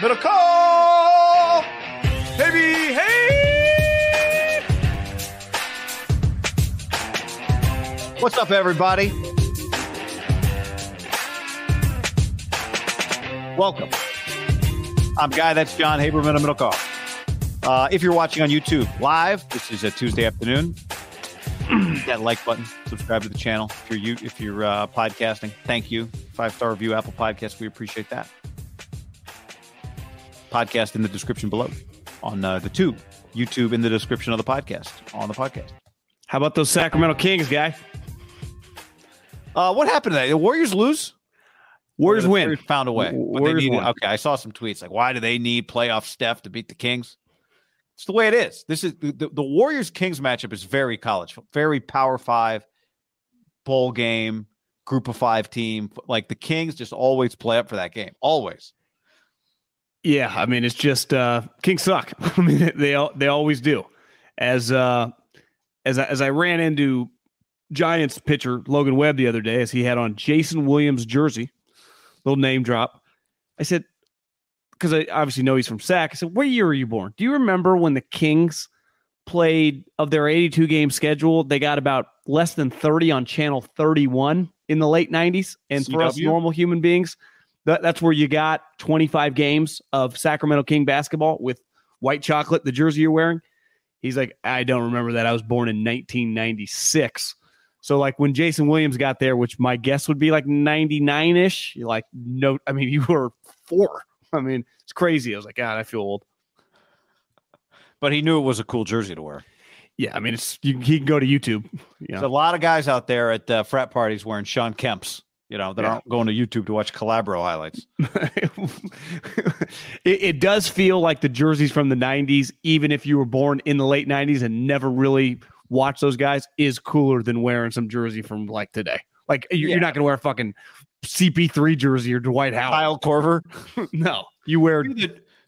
Middlekauff, baby, hey! What's up, everybody? Welcome. I'm Guy. That's John Haberman of Middlekauff. Uh, if you're watching on YouTube live, this is a Tuesday afternoon. That like button, subscribe to the channel. If you're you, if you're uh, podcasting, thank you. Five star review, Apple Podcast. We appreciate that podcast in the description below on uh, the tube, YouTube in the description of the podcast on the podcast. How about those Sacramento Kings, guy? Uh, what happened today? The Warriors lose. Warriors win. Warriors found a way. Warriors needed- won. okay, I saw some tweets like, "Why do they need playoff Steph to beat the Kings?" It's the way it is. This is the, the, the Warriors Kings matchup is very college, very Power Five bowl game, Group of Five team. Like the Kings just always play up for that game, always. Yeah, I mean it's just uh Kings suck. I mean they they always do. As uh as I, as I ran into Giants pitcher Logan Webb the other day as he had on Jason Williams jersey, little name drop. I said because I obviously know he's from Sac. I said, "What year were you born? Do you remember when the Kings played of their 82 game schedule? They got about less than 30 on channel 31 in the late 90s, and for us normal human beings, that, that's where you got 25 games of Sacramento King basketball with white chocolate, the jersey you're wearing. He's like, I don't remember that. I was born in 1996. So, like when Jason Williams got there, which my guess would be like 99 ish, you're like, no, I mean, you were four. I mean, it's crazy. I was like, God, I feel old. But he knew it was a cool jersey to wear. Yeah, I mean, it's you, he can go to YouTube. You There's a lot of guys out there at uh, frat parties wearing Sean Kemp's, you know, that Yeah. aren't going to YouTube to watch Calabro highlights. it, it does feel like the jerseys from the 90s, even if you were born in the late 90s and never really watched those guys, is cooler than wearing some jersey from like today. Like you're, Yeah. you're not going to wear a fucking CP3 jersey or Dwight Howard. Kyle Korver, no, you wear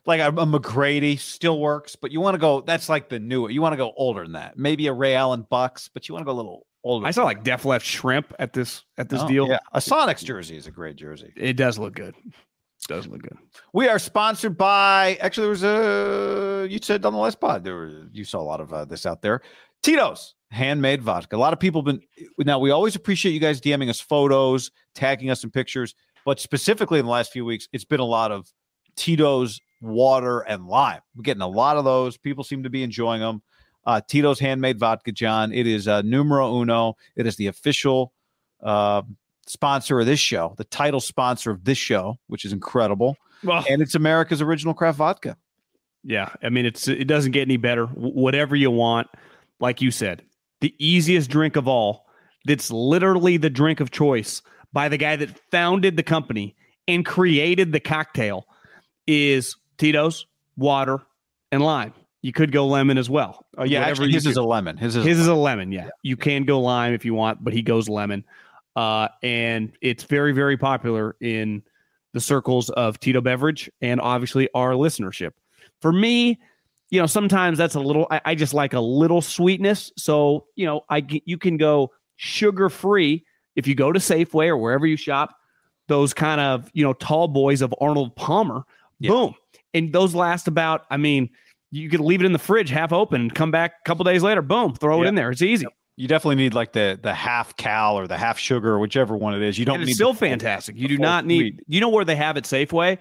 like a, a McGrady still works, but you want to go. That's like the new. You want to go older than that. Maybe a Ray Allen Bucks, but you want to go a little older. I saw like Def Left Shrimp at this at this Oh, deal. Yeah, a Sonics jersey is a great jersey. It does look good. It does look good. We are sponsored by. Actually, there was a. You said on the last pod there were. You saw a lot of uh, this out there. Tito's handmade vodka. A lot of people been. Now we always appreciate you guys DMing us photos, tagging us in pictures, but specifically in the last few weeks, it's been a lot of Tito's water and lime. We're getting a lot of those. People seem to be enjoying them. Uh, Tito's handmade vodka, John. It is uh, numero uno. It is the official uh, sponsor of this show, the title sponsor of this show, which is incredible. Well, And it's America's original craft vodka. Yeah, I mean it's it doesn't get any better. W- whatever you want, like you said, the easiest drink of all. That's literally the drink of choice by the guy that founded the company and created the cocktail is Tito's water and lime. You could go lemon as well. Oh yeah, Whatever actually, his is a lemon. His is His is a lemon. Yeah. You can go lime if you want, but he goes lemon. Uh, and it's very, very popular in the circles of Tito Beverage and obviously our listenership. For me, you know, sometimes that's a little, I, I just like a little sweetness. So, you know, I you can go sugar free if you go to Safeway or wherever you shop, those kind of, you know, tall boys of Arnold Palmer, Yeah. boom. And those last about, I mean, you could leave it in the fridge half open, come back a couple days later, boom, throw it in there. It's easy. you definitely need like the the half cal or the half sugar, or whichever one it is. You don't and need it's still full- fantastic. You do not need. sweet. You know where they have it Safeway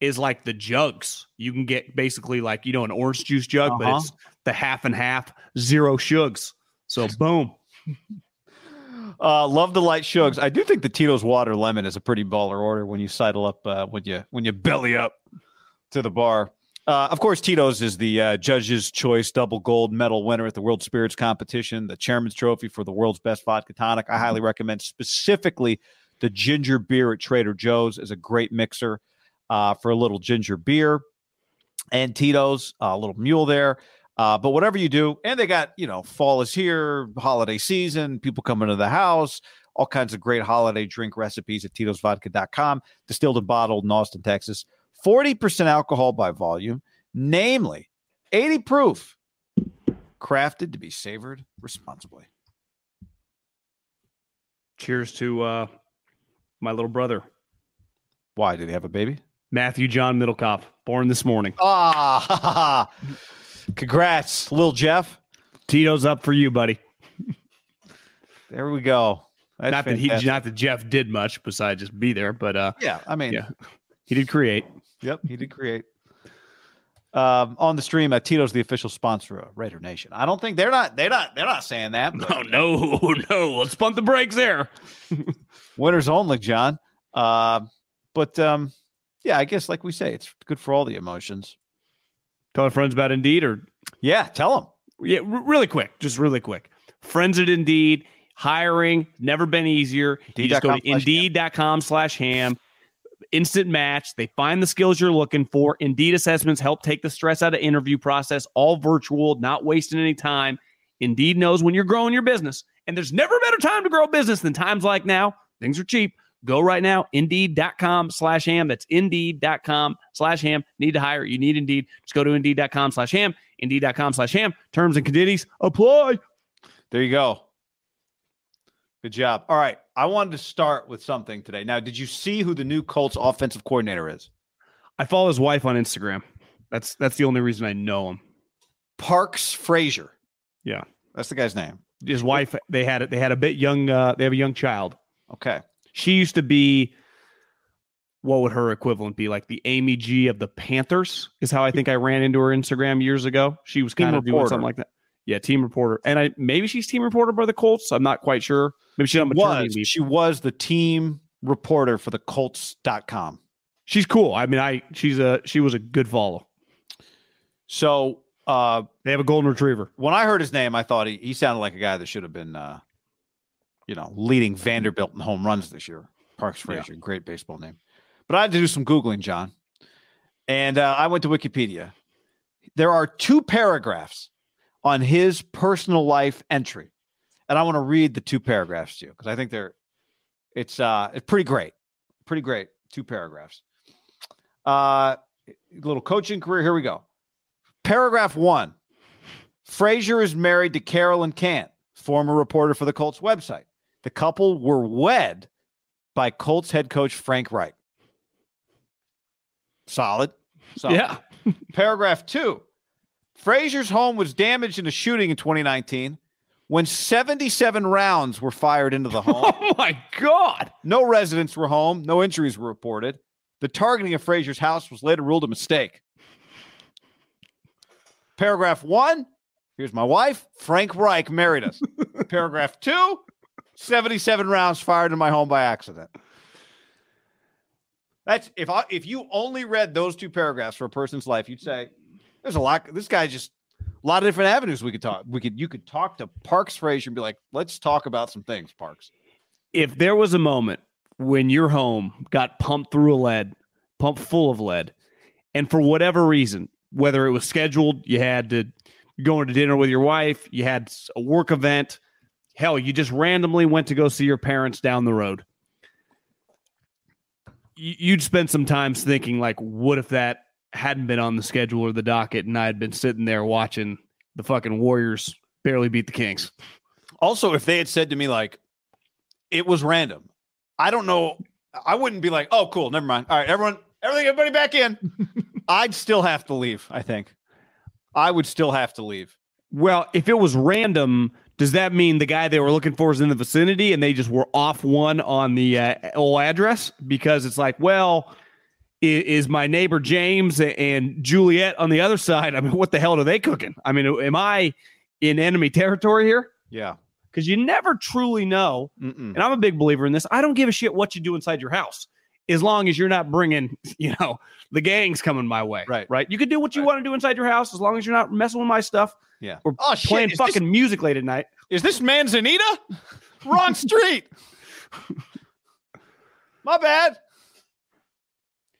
is like the jugs. You can get basically like you know an orange juice jug, but Uh-huh. it's the half and half zero shugs. So boom. Uh, love the light shugs. I do think the Tito's water lemon is a pretty baller order when you sidle up uh, when you when you belly up to the bar. Uh, of course, Tito's is the uh, Judge's Choice double gold medal winner at the World Spirits Competition, the Chairman's Trophy for the world's best vodka tonic. I highly recommend specifically The ginger beer at Trader Joe's is a great mixer uh, for a little ginger beer. And Tito's, a little mule there. Uh, but whatever you do, and they got, you know, fall is here, holiday season, people coming to the house, all kinds of great holiday drink recipes at titosvodka.com, distilled and bottled in Austin, Texas. 40% alcohol by volume, namely 80 proof, crafted to be savored responsibly. Cheers to uh, my little brother, Why? Did he have a baby? Matthew John Middlekauff, born this morning. Ah, congrats, little Jeff. Tito's up for you, buddy. There we go. That's not that he, not that Jeff did much besides just be there, but uh, Yeah, I mean, Yeah. he did create. Yep, he did create. Um, on the stream, uh, Tito's the official sponsor of Raider Nation. I don't think they're not they're not they're not saying that. but Oh no, no! Let's pump the brakes there. winners only, John. Uh, but um, yeah, I guess like we say, it's good for all the emotions. Tell our friends about Indeed, or Yeah, tell them. yeah, r- really quick, just really quick. Friends at Indeed, hiring never been easier. You just go to Indeed.com Instant match. They find the skills you're looking for. Indeed assessments help take the stress out of interview process. All virtual, not wasting any time. Indeed knows when you're growing your business, and there's never a better time to grow a business than times like now. Things are cheap. Go right now, indeed.com slash ham. That's indeed.com slash ham. Need to hire. You need Indeed. Just go to indeed.com slash ham. Indeed.com slash ham. Terms and conditions apply. There you go. Good job. All right, I wanted to start with something today. Now, did you see who the new Colts offensive coordinator is? I follow his wife on Instagram. That's that's the only reason I know him. Parks Frazier. Yeah. That's the guy's name. His wife, they had it. They had a bit young. Uh, they have a young child. Okay. She used to be. What would her equivalent be? Like the Amy G of the Panthers is how I think I ran into her Instagram years ago. She was Team kind of doing something like that. Yeah, team reporter, and I maybe she's team reporter by the Colts. I'm not quite sure. Maybe she's maternity Was leave. she was the team reporter for the Colts.com. She's cool. I mean, I she's a she was a good follow. So uh They have a golden retriever. when I heard his name, I thought he, he sounded like a guy that should have been, uh, you know, leading Vanderbilt in home runs this year. Parks Yeah. Great baseball name. But I had to do some Googling, John. And uh, I went to Wikipedia. There are two paragraphs on his personal life entry. And I want to read the two paragraphs to you because I think they're, it's, uh, it's pretty great. Pretty great. Two paragraphs. Uh, little coaching career. Here we go. Paragraph one. Frazier is married to Carolyn Cant, former reporter for the Colts website. The couple were wed by Colts head coach Frank Reich. Solid. Solid. Yeah. Paragraph two. Frazier's home was damaged in a shooting in 2019 when 77 rounds were fired into the home. Oh my god. No residents were home. No injuries were reported. The targeting of Frazier's house was later ruled a mistake. Paragraph one here's my wife. Frank Reich married us. Paragraph two 77 rounds fired in my home by accident. That's if I if you only read those two paragraphs for a person's life, you'd say there's a lot. This guy just a lot of different avenues we could talk. We could you could talk to Parks Frazier and be like, let's talk about some things, Parks. if there was a moment when your home got pumped through a lead, pumped full of lead, and for whatever reason, whether it was scheduled, you had to go to dinner with your wife, you had a work event, hell, you just randomly went to go see your parents down the road. You'd spend some time thinking, like, what if that hadn't been on the schedule or the docket, and I had been sitting there watching the fucking Warriors barely beat the Kings? Also, if they had said to me like it was random, I don't know. I wouldn't be like, oh, cool, never mind. All right, everyone, everything, everybody back in. I'd still have to leave. I think I would still have to leave. Well, if it was random, does that mean the guy they were looking for is in the vicinity and they just were off one on the uh, old address? Because it's like, well, is my neighbor James and Juliet on the other side? I mean, what the hell are they cooking? I mean, am I in enemy territory here? Yeah. Because you never truly know. Mm-mm. And I'm a big believer in this. I don't give a shit what you do inside your house, as long as you're not bringing, you know, the gangs coming my way. Right. Right. You can do what you Right. want to do inside your house, as long as you're not messing with my stuff Yeah. or Oh playing fucking music late at night. this, is this Manzanita? Wrong street. My bad.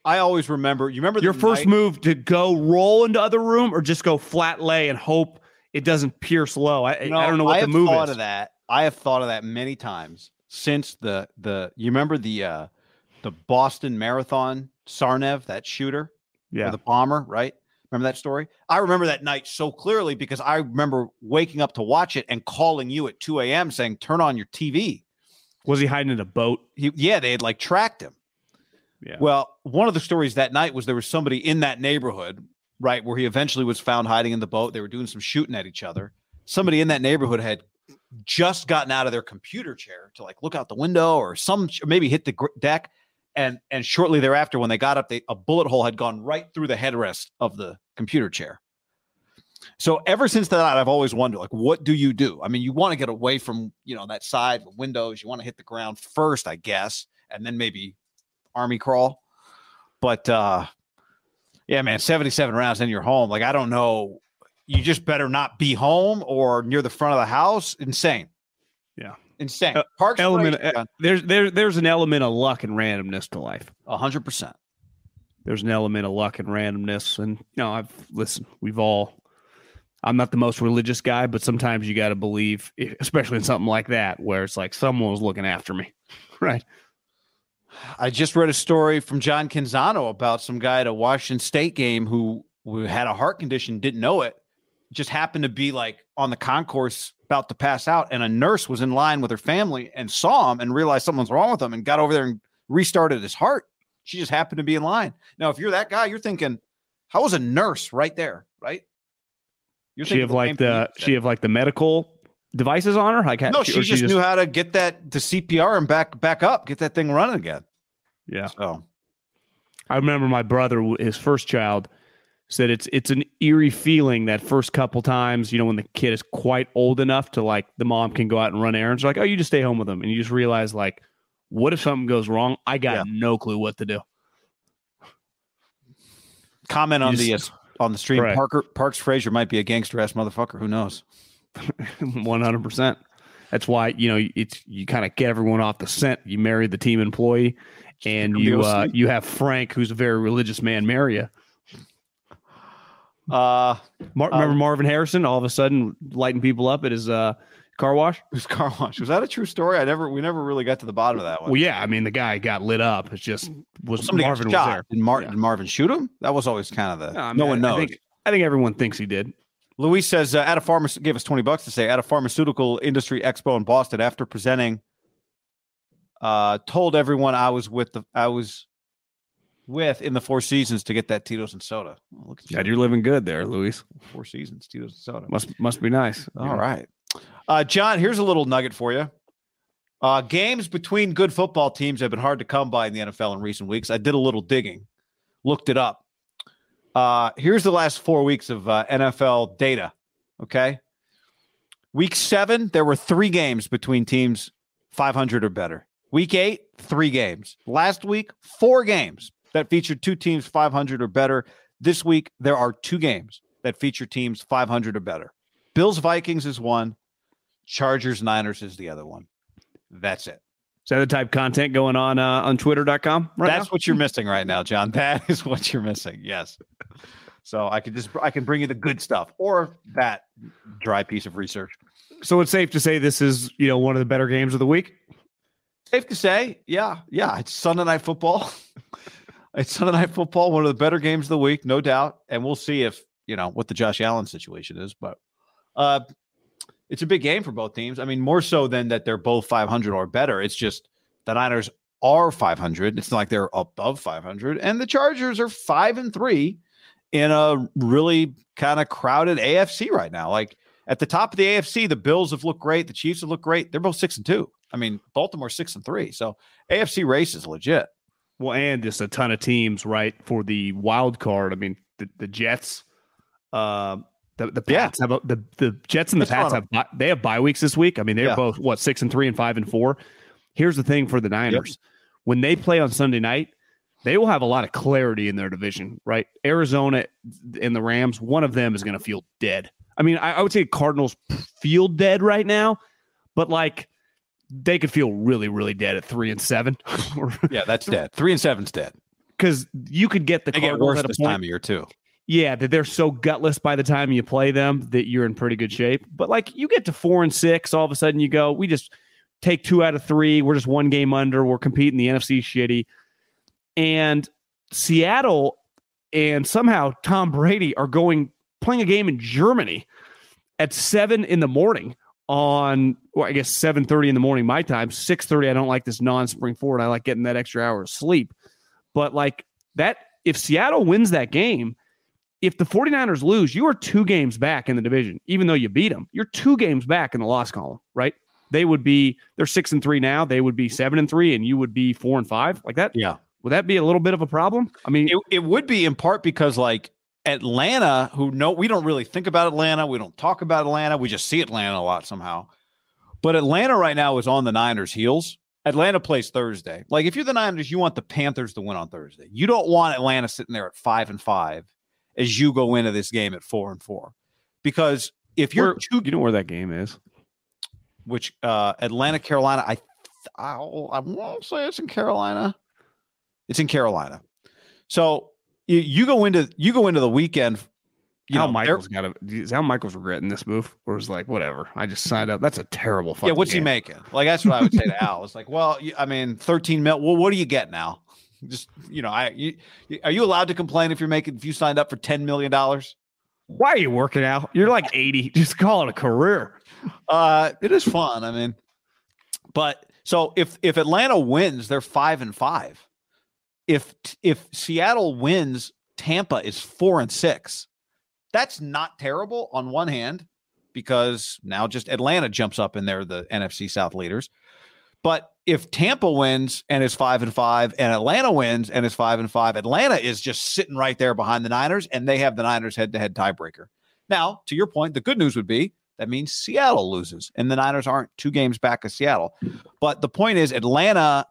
I always remember. You remember Your first night- move to go roll into other room or just go flat lay and hope it doesn't pierce low. I, I don't know what I the have move thought is. of that. I have thought of that many times since the the. You remember the uh the Boston Marathon Tsarnaev, that shooter, Yeah. the bomber, right? Remember that story? I remember that night so clearly because I remember waking up to watch it and calling you at 2 a.m. saying, "Turn on your TV." Was he hiding in a boat? He, yeah, they had like tracked him. Yeah. Well, one of the stories that night was there was somebody in that neighborhood, right, where he eventually was found hiding in the boat. They were doing some shooting at each other. Somebody in that neighborhood had just gotten out of their computer chair to like look out the window or some or maybe hit the gr- deck and and shortly thereafter when they got up they, a bullet hole had gone right through the headrest of the computer chair so ever since that i've always wondered like what do you do i mean you want to get away from you know that side windows you want to hit the ground first i guess and then maybe army crawl but uh yeah man 77 rounds in your home like i don't know you just better not be home or near the front of the house insane Yeah. insane Uh, parks element uh, there's there there's an element of luck and randomness to life. a hundred percent There's an element of luck and randomness, and you know I've listen. We've all. I'm not the most religious guy, but sometimes you got to believe, especially in something like that, where it's like someone was looking after me, right? I just read a story from John Canzano about some guy at a Washington State game who, who had a heart condition, didn't know it, just happened to be like on the concourse about to pass out, and a nurse was in line with her family and saw him and realized something's wrong with him and got over there and restarted his heart. She just happened to be in line. Now, if you're that guy, you're thinking, how was a nurse right there, right? You're She have like the she have like the medical devices on her. Like said. no, or she, just, knew how to get that to CPR and back back up, get that thing running again. Yeah, So I remember my brother, his first child, said it's it's an eerie feeling that first couple times, you know, when the kid is quite old enough to like the mom can go out and run errands. Like, oh, you just stay home with them, and you just realize like, what if something goes wrong? I got Yeah. no clue what to do. comment on You the just- uh, on the stream. Right. Parker Parks Frazier might be a gangster ass motherfucker. Who knows? One hundred percent. That's why you know it's you kind of get everyone off the scent. You marry the team employee, and you uh, you have Frank, who's a very religious man, marry you. Uh, Mar- remember Marvin Harrison? All of a sudden, lighting people up at his uh, car wash. who's car wash? Was that a true story? I never, we never really got to the bottom of that one. Well, yeah, I mean the guy got lit up. It's just was Somebody Marvin was there. Did, Mar- Yeah. did Marvin shoot him? That was always kind of the. No, I no mean, one knows. I think, I think everyone thinks he did. Luis says uh, at a pharmacy gave us twenty bucks to say at a pharmaceutical industry expo in Boston after presenting. Uh, told everyone I was with the I was with in the Four Seasons to get that Tito's and soda. Oh, look at you, God, you're living good there, Luis. Four Seasons Tito's and soda. Must must be nice. All right. Uh, John, here's a little nugget for you. Uh, games between good football teams have been hard to come by in the NFL in recent weeks. I did a little digging, looked it up. Uh, here's the last four weeks of uh, NFL data. Okay. Week seven, there were three games between teams 500 or better. Week eight, three games. Last week, four games that featured two teams 500 or better. This week, there are two games that feature teams 500 or better. Bills Vikings is one, Chargers Niners is the other one. That's it. Is that the type of content going on uh, on Twitter.com right That's now? what you're missing right now, John. That is what you're missing. Yes. So I could just I can bring you the good stuff or that dry piece of research. So it's safe to say this is you know one of the better games of the week. Safe to say, yeah, yeah. It's Sunday night football. it's Sunday night football, one of the better games of the week, no doubt. And we'll see if you know what the Josh Allen situation is, but uh it's a big game for both teams. I mean, more so than that they're both 500 or better. It's just the Niners are 500. It's not like they're above 500, and the Chargers are five and three in a really kind of crowded AFC right now. Like at the top of the AFC, the Bills have looked great, the Chiefs have looked great. They're both six and two. I mean, Baltimore six and three. So AFC race is legit. Well, and just a ton of teams right for the wild card. I mean, the, the Jets, uh, the the Yeah. Have a, the the Jets and the Pats have they have bye weeks this week. I mean, they're Yeah. both what six and three and five and four. Here's the thing for the Niners: when they play on Sunday night, they will have a lot of clarity in their division. Right, Arizona and the Rams, one of them is going to feel dead. I mean, I, I would say Cardinals feel dead right now, but like they could feel really, really dead at three and seven. yeah, that's dead. Three and seven's dead. Because you could get the they get worse this point, time of year too. Yeah, that they're so gutless by the time you play them that you're in pretty good shape. But like you get to four and six, all of a sudden you go, we just take two out of three. We're just one game under. We're competing the NFC shitty. And Seattle and somehow Tom Brady are going playing a game in Germany at seven in the morning on well, I guess seven thirty in the morning my time. Six thirty. I don't like this non-spring forward. I like getting that extra hour of sleep. But like that, if Seattle wins that game, if the 49ers lose, you are two games back in the division, even though you beat them. You're two games back in the loss column, right? They would be they're six and three now. They would be seven and three, and you would be four and five, like that. Yeah. Would that be a little bit of a problem? I mean, it, it would be in part because like Atlanta, who know we don't really think about Atlanta. We don't talk about Atlanta. We just see Atlanta a lot somehow. But Atlanta right now is on the Niners' heels. Atlanta plays Thursday. Like if you're the Niners, you want the Panthers to win on Thursday. You don't want Atlanta sitting there at five and five as you go into this game at four and four. Because if you're where, two, you know where that game is, which uh Atlanta, Carolina, I I'll, I won't say it's in Carolina. It's in Carolina. So you, you go into you go into the weekend. You Al know, Michaels got a is Al Michaels regretting this move, or is like whatever? I just signed up. That's a terrible. Yeah, what's game. he making? Like that's what I would say to Al. It's like, well, I mean, thirteen mil. Well, what do you get now? Just you know, I you, are you allowed to complain if you're making if you signed up for ten million dollars? Why are you working out? You're like eighty. Just call it a career. Uh, it is fun. I mean, but so if if Atlanta wins, they're five and five if if Seattle wins, Tampa is four and six. That's not terrible on one hand, because now just Atlanta jumps up and they're the NFC South leaders. But if Tampa wins and is five and five, and Atlanta wins and is five and five, Atlanta is just sitting right there behind the Niners, and they have the Niners head to head tiebreaker. Now, to your point, the good news would be that means Seattle loses, and the Niners aren't two games back of Seattle. But the point is, Atlanta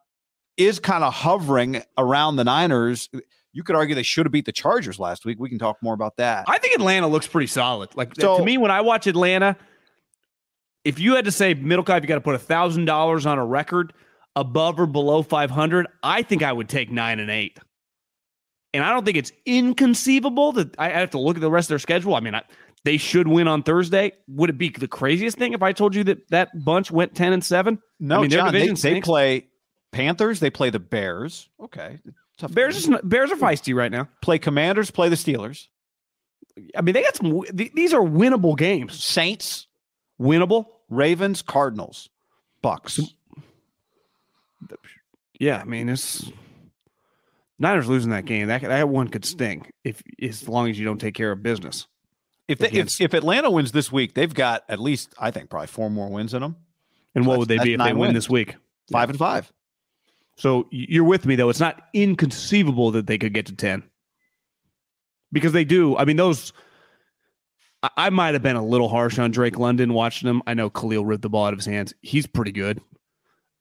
is kind of hovering around the Niners. You could argue they should have beat the Chargers last week. We can talk more about that. I think Atlanta looks pretty solid. Like so, to me, when I watch Atlanta, if you had to say middle you got to put a thousand dollars on a record above or below 500, I think I would take nine and eight. And I don't think it's inconceivable that I have to look at the rest of their schedule. I mean, I, they should win on Thursday. Would it be the craziest thing if I told you that that bunch went 10 and 7? No, I mean, John, they, they play Panthers, they play the Bears. Okay. Tough Bears is, Bears are feisty right now. Play Commanders, play the Steelers. I mean, they got some these are winnable games. Saints, winnable. Ravens, Cardinals, Bucks. Yeah, I mean, it's Niners losing that game. That that one could sting if as long as you don't take care of business. If they, if, if Atlanta wins this week, they've got at least I think probably four more wins in them. And what would they be if they win wins. this week? Five and five. So you're with me though. It's not inconceivable that they could get to 10. Because they do. I mean, those I, I might have been a little harsh on Drake London watching him. I know Khalil ripped the ball out of his hands. He's pretty good.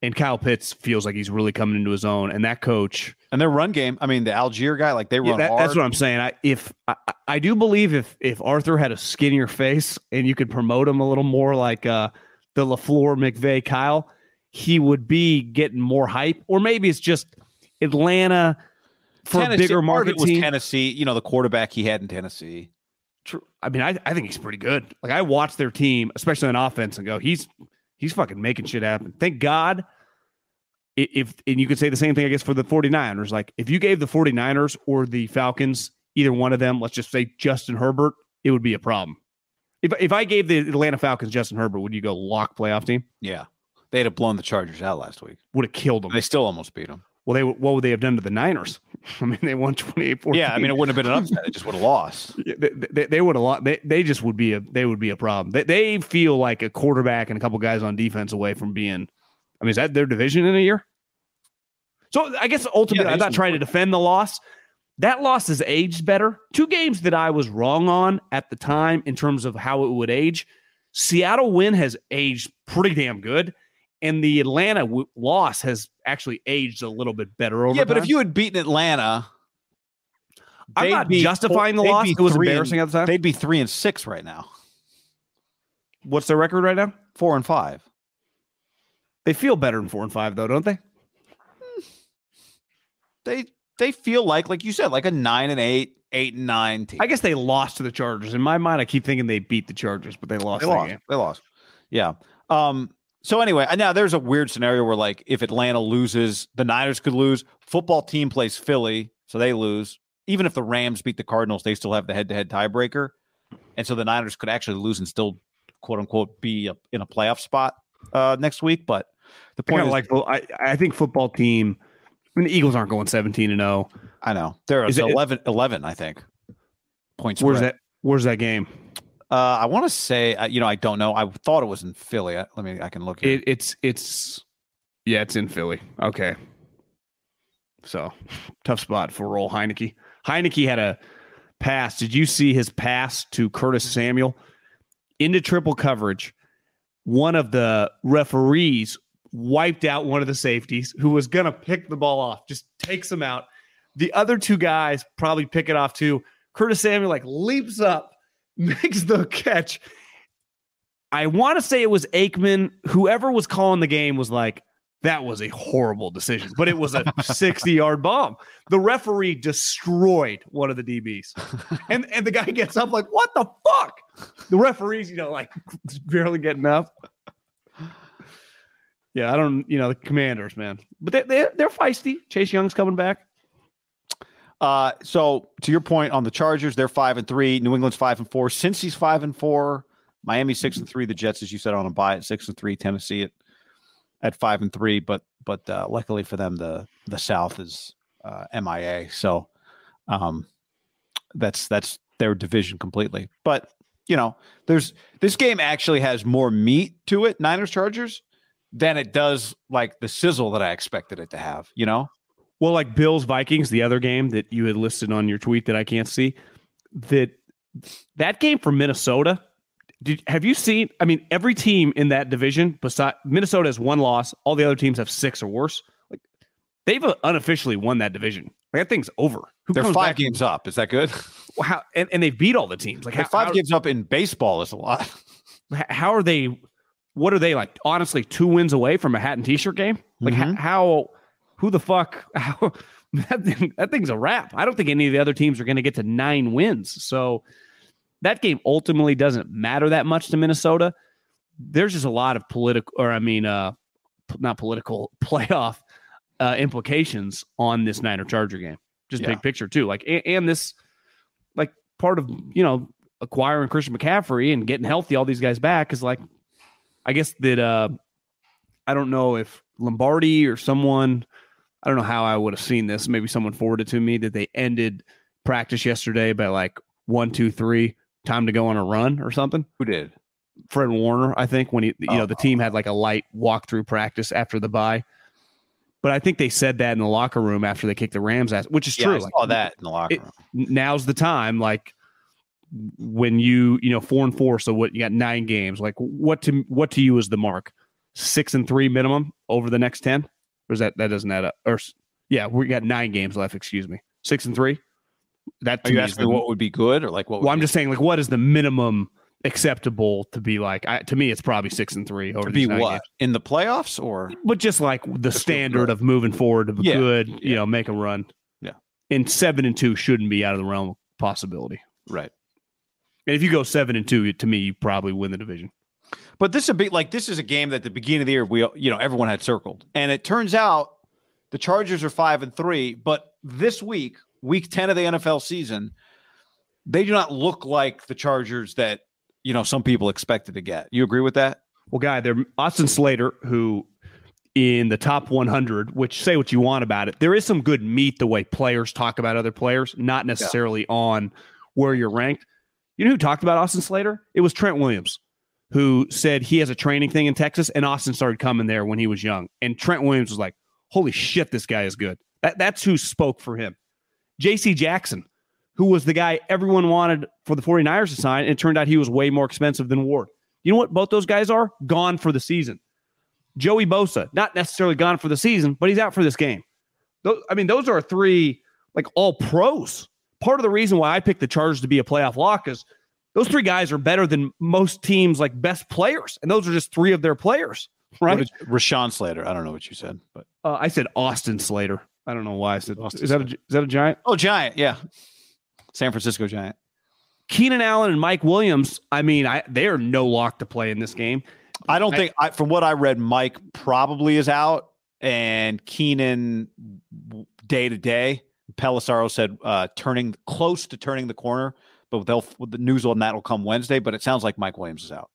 And Kyle Pitts feels like he's really coming into his own. And that coach and their run game. I mean, the Allgeier guy, like they run yeah, that, That's what I'm saying. I if I, I, do believe if if Arthur had a skinnier face and you could promote him a little more like uh the LaFleur, McVay Kyle, he would be getting more hype, or maybe it's just Atlanta for Tennessee, a bigger market was team. Tennessee, you know, the quarterback he had in Tennessee. I mean, I, I think he's pretty good. Like I watch their team, especially on offense, and go, he's he's fucking making shit happen. Thank God. If and you could say the same thing, I guess, for the 49ers. Like if you gave the 49ers or the Falcons, either one of them, let's just say Justin Herbert, it would be a problem. If if I gave the Atlanta Falcons Justin Herbert, would you go lock playoff team? Yeah. They'd have blown the Chargers out last week. Would have killed them. They still almost beat them. Well, they what would they have done to the Niners? I mean, they won 28 Yeah, I mean, it wouldn't have been an upset. It just would have lost. they, they, they, would have lost. They, they just would be a they would be a problem. They, they feel like a quarterback and a couple guys on defense away from being. I mean, is that their division in a year? So I guess ultimately, yeah, I'm not trying to defend the loss. That loss has aged better. Two games that I was wrong on at the time in terms of how it would age. Seattle win has aged pretty damn good and the Atlanta w- loss has actually aged a little bit better over. Yeah, but time. if you had beaten Atlanta, I'm not justifying the loss. It was embarrassing and, at the time. They'd be three and six right now. What's their record right now? Four and five. They feel better than four and five, though, don't they? They they feel like, like you said, like a nine and eight, eight and nine team. I guess they lost to the Chargers. In my mind, I keep thinking they beat the Chargers, but they lost. They lost. game. They lost. Yeah. Um. So anyway, uh, now there's a weird scenario where like if Atlanta loses, the Niners could lose. Football team plays Philly, so they lose. Even if the Rams beat the Cardinals, they still have the head-to-head tiebreaker, and so the Niners could actually lose and still, quote unquote, be a, in a playoff spot uh, next week. But the point kind is, like. well, I I think football team. I mean, the Eagles aren't going seventeen and zero. I know there Is is it- 11, 11, I think. Points. Where's that? Where's that game? Uh, I want to say, uh, you know, I don't know. I thought it was in Philly. I, let me. I can look. It, it's it's yeah, it's in Philly. Okay. So tough spot for Roll Heinicke. Heinicke had a pass. Did you see his pass to Curtis Samuel into triple coverage? One of the referees wiped out one of the safeties who was gonna pick the ball off, just takes him out. The other two guys probably pick it off too. Curtis Samuel like leaps up, makes the catch. I want to say it was Aikman. Whoever was calling the game was like, that was a horrible decision, but it was a 60 yard bomb. The referee destroyed one of the DBs. And, and the guy gets up like, what the fuck? The referee's, you know, like barely getting up. Yeah, I don't, you know, the commanders, man. But they, they, they're feisty. Chase Young's coming back. Uh, so to your point on the Chargers, they're five and three. New England's five and four. Cincy's five and four. Miami six and three. The Jets, as you said, on a buy at six and three. Tennessee at at five and three. But but uh, luckily for them, the the South is uh, MIA. So um, that's that's their division completely. But you know, there's this game actually has more meat to it, Niners Chargers, than it does like the sizzle that I expected it to have. You know. Well, like Bills Vikings, the other game that you had listed on your tweet that I can't see, that that game for Minnesota. Did have you seen? I mean, every team in that division, beside Minnesota has one loss. All the other teams have six or worse. Like they've uh, unofficially won that division. Like that thing's over. Who They're five back- games up. Is that good? How and, and they beat all the teams. Like Like five how, games up in baseball is a lot. how are they? What are they like? Honestly, two wins away from a hat and t-shirt game. Like Mhm. how? Who the fuck? How, that thing, that thing's a wrap. I don't think any of the other teams are going to get to nine wins. So that game ultimately doesn't matter that much to Minnesota. There's just a lot of political, or I mean, uh, not political playoff uh, implications on this Niner Charger game. Just Yeah. big picture too. Like and, and this, like part of you know acquiring Christian McCaffrey and getting healthy, all these guys back is like, I guess that uh, I don't know if Lombardi or someone, I don't know how I would have seen this. Maybe someone forwarded to me that they ended practice yesterday by like one, two, three, time to go on a run or something. Who did? Fred Warner, I think, when he, you know, the Oh. team had like a light walkthrough practice after the bye. But I think they said that in the locker room after they kicked the Rams ass, which is Yeah, true. I Like, saw that in the locker it- room. now's the time. Like when you, you know, four and four. So what you got nine games. Like what to what to you is the mark? Six and three minimum over the next ten? Or is that that doesn't add up? Or yeah, we got nine games left. Excuse me, six and three. That Are you me asking what would be good or like what? well, I'm just saying, like, what is the minimum acceptable to be like? I, to me, it's probably six and three over to be what games. in the playoffs or but just like the standard of moving forward to be Yeah, good, you know, make a run. Yeah. and seven and two shouldn't be out of the realm of possibility. right? And if you go seven and two, to me, you probably win the division. But this is a big like this is a game that at the beginning of the year we you know everyone had circled, and it turns out the Chargers are five and three. But this week, week ten of the NFL season, they do not look like the Chargers that you know some people expected to get. You agree with that? Well, guy, they're Austin Slater, who in the top 100, which say what you want about it, there is some good meat the way players talk about other players, not necessarily on where you're ranked. You know who talked about Austin Slater? It was Trent Williams, who said he has a training thing in Texas, and Austin started coming there when he was young. And Trent Williams was like, "Holy shit, this guy is good." That, that's who spoke for him. J.C. Jackson, who was the guy everyone wanted for the 49ers to sign, and it turned out he was way more expensive than Ward. You know what both those guys are? Gone for the season. Joey Bosa, not necessarily gone for the season, but he's out for this game. Those, I mean, those are three like all pros. Part of the reason why I picked the Chargers to be a playoff lock is those three guys are better than most teams like best players, and those are just three of their players. right? Did- Rashawn Slater. I don't know what you said, but Uh, I said Austin Slater. I don't know why I said Austin Is that a, is that a giant? oh, Giant, yeah, San Francisco Giant. Keenan Allen and Mike Williams. I mean, I they are no lock to play in this game. I don't I- think, I, from what I read, Mike probably is out, and Keenan day to day. Pelissero said uh, turning close to turning the corner, but they'll the news on that will come Wednesday. But it sounds like Mike Williams is out.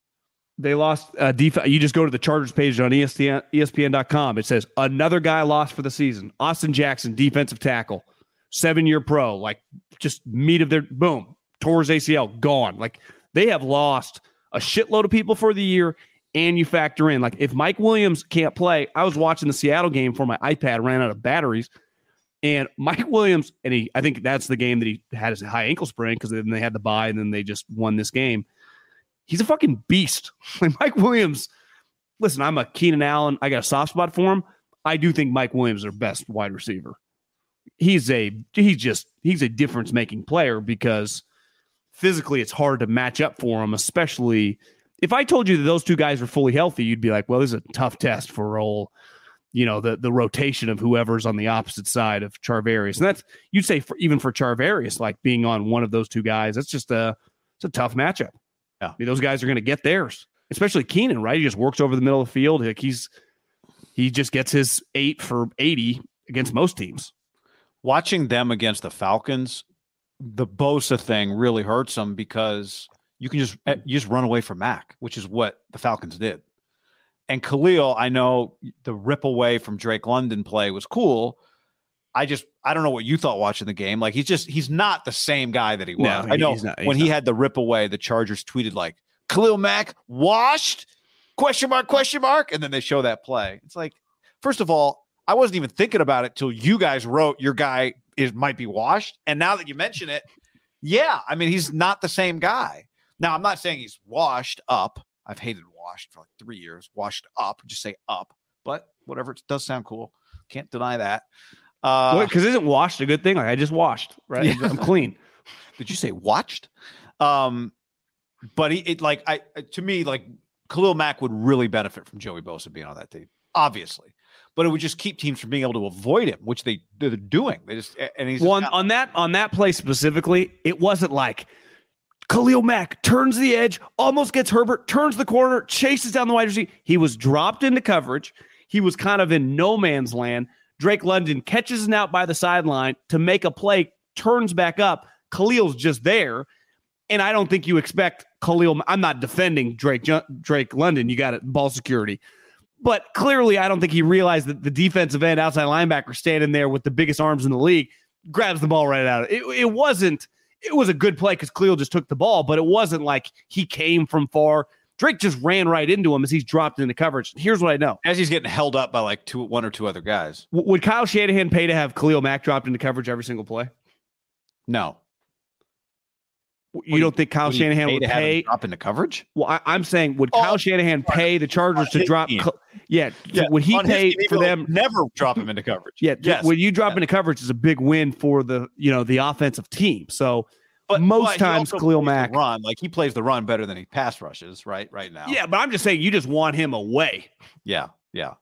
They lost uh, defense. You just go to the Chargers page on ESPN, ESPN.com. It says another guy lost for the season. Austin Jackson, defensive tackle, seven year pro, like just meat of their boom, tours ACL, gone. Like they have lost a shitload of people for the year. And you factor in, like, if Mike Williams can't play, I was watching the Seattle game for my iPad ran out of batteries. And Mike Williams, and he, I think that's the game that he had his high ankle sprain because then they had to buy and then they just won this game. He's a fucking beast. Like Mike Williams, listen, I'm a Keenan Allen. I got a soft spot for him. I do think Mike Williams is their best wide receiver. He's a he's just he's a difference making player because physically it's hard to match up for him, especially if I told you that those two guys were fully healthy, you'd be like, well, this is a tough test for all, you know, the the rotation of whoever's on the opposite side of Charvarius. And that's you'd say for even for Charvarius, like being on one of those two guys, that's just a it's a tough matchup. Yeah. I mean, those guys are going to get theirs, especially Keenan, right? He just works over the middle of the field. Like he's he just gets his eight for 80 against most teams. Watching them against the Falcons, the Bosa thing really hurts them because you can just eh, you just run away from Mac, which is what the Falcons did. And Khalil, I know the rip away from Drake London play was cool. I just I don't know what you thought watching the game. Like he's just he's not the same guy that he was. No, I know he's not- he's when he had the rip away, the Chargers tweeted like Khalil Mack washed question mark question mark, and then they show that play. It's like first of all, I wasn't even thinking about it till you guys wrote your guy is might be washed, and now that you mention it, yeah, I mean he's not the same guy. Now I'm not saying he's washed up. I've hated washed for like three years. Washed up, just say up, but whatever. It does sound cool. Can't deny that. Uh, Because isn't washed a good thing? Like I just washed, right? Yeah. I'm clean. did you say watched? Um, but he it like I to me like Khalil Mack would really benefit from Joey Bosa being on that team, obviously. But it would just keep teams from being able to avoid him, which they they're doing. They just and he's One not- on that on that play specifically, it wasn't like Khalil Mack turns the edge, almost gets Herbert, turns the corner, chases down the wide receiver. He was dropped into coverage. He was kind of in no man's land. Drake London catches an out by the sideline to make a play, turns back up. Khalil's just there. And I don't think you expect Khalil. I'm not defending Drake Drake London. You got it, ball security. But clearly, I don't think he realized that the defensive end outside linebacker standing there with the biggest arms in the league grabs the ball right out. It, it wasn't, it was a good play because Khalil just took the ball, but it wasn't like he came from far. Drake just ran right into him as he's dropped into coverage. Here's what I know. as he's getting held up by like two one or two other guys. W- would Kyle Shanahan pay to have Khalil Mack dropped into coverage every single play? No, You don't think Kyle Would he Shanahan pay would to have him pay? drop into coverage. Well, I, I'm saying, would Oh, Kyle Shanahan pay the Chargers to drop? team. Khal- Yeah, would he on pay team, for them? Never drop him into coverage. Yeah, yes. when you drop into coverage is a big win for the you know the offensive team. So But most but times also Khalil Mack- run like he plays the run better than he pass rushes. Right, right now. yeah, but I'm just saying you just want him away. yeah, yeah.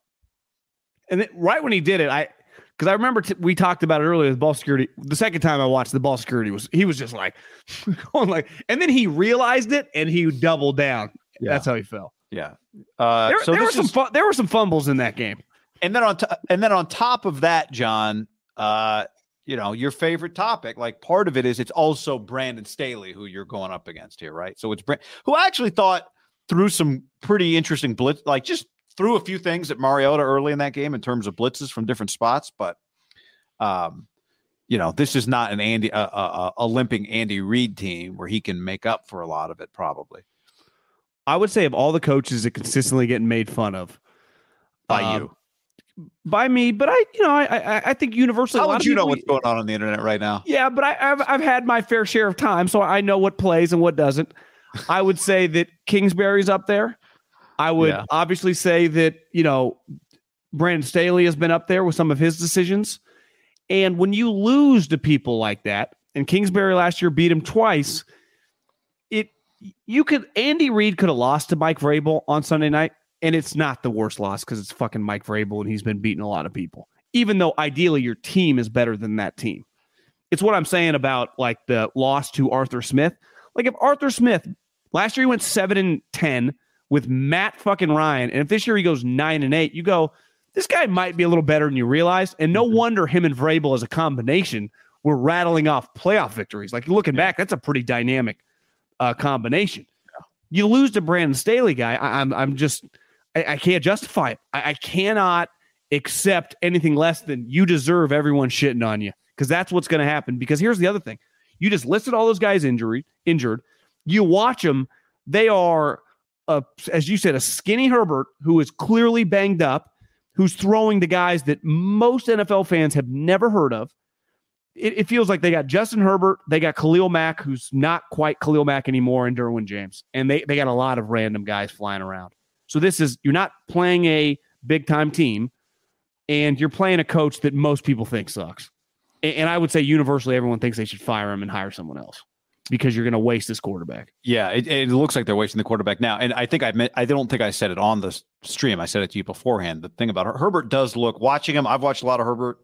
And then right when he did it, I because I remember t- we talked about it earlier. The ball security. The second time I watched the ball security was he was just like going like, and then he realized it and he doubled down. Yeah. That's how he fell. Yeah. Uh, There, so there were some is, fu- there were some fumbles in that game. and then on to, and then on top of that, John, uh, you know, your favorite topic, like part of it is it's also Brandon Staley who you're going up against here, right? So it's Brand who I actually thought threw some pretty interesting blitz, like just threw a few things at Mariota early in that game in terms of blitzes from different spots, but um, you know, this is not an Andy a, a, a limping Andy Reid team where he can make up for a lot of it, probably. I would say of all the coaches that consistently getting made fun of By um, you, by me, but I you know I I, I think universally. how would you know what's going on on the internet right now? Yeah, but I, I've I've had my fair share of time, so I know what plays and what doesn't. I would say that Kingsbury's up there. I would Yeah. obviously say that you know Brandon Staley has been up there with some of his decisions, and when you lose to people like that, and Kingsbury last year beat him twice, it you could Andy Reid could have lost to Mike Vrabel on Sunday night, And it's not the worst loss because it's fucking Mike Vrabel and he's been beating a lot of people. Even though ideally your team is better than that team. It's what I'm saying about like the loss to Arthur Smith. Like if Arthur Smith last year he went seven and ten with Matt fucking Ryan, and if this year he goes nine and eight, you go, this guy might be a little better than you realize. And no mm-hmm. wonder him and Vrabel as a combination were rattling off playoff victories. Like looking back, that's a pretty dynamic uh, combination. You lose to Brandon Staley, guy. I, am I'm, I'm just I, I can't justify it. I, I cannot accept anything less than you deserve everyone shitting on you because that's what's going to happen. Because here's the other thing: you just listed all those guys injured. Injured. You watch them; they are, a, as you said, a skinny Herbert who is clearly banged up, who's throwing the guys that most NFL fans have never heard of. It, it feels like they got Justin Herbert, they got Khalil Mack, who's not quite Khalil Mack anymore, and Derwin James, and they they got a lot of random guys flying around. So this is you're not playing a big time team, and you're playing a coach that most people think sucks and I would say universally everyone thinks they should fire him and hire someone else because you're going to waste this quarterback. Yeah, it, it, looks like they're wasting the quarterback now. And I think I meant, I don't think I said it on the stream. I said it to you beforehand. The thing about Her- Herbert does look watching him. I've watched a lot of Herbert,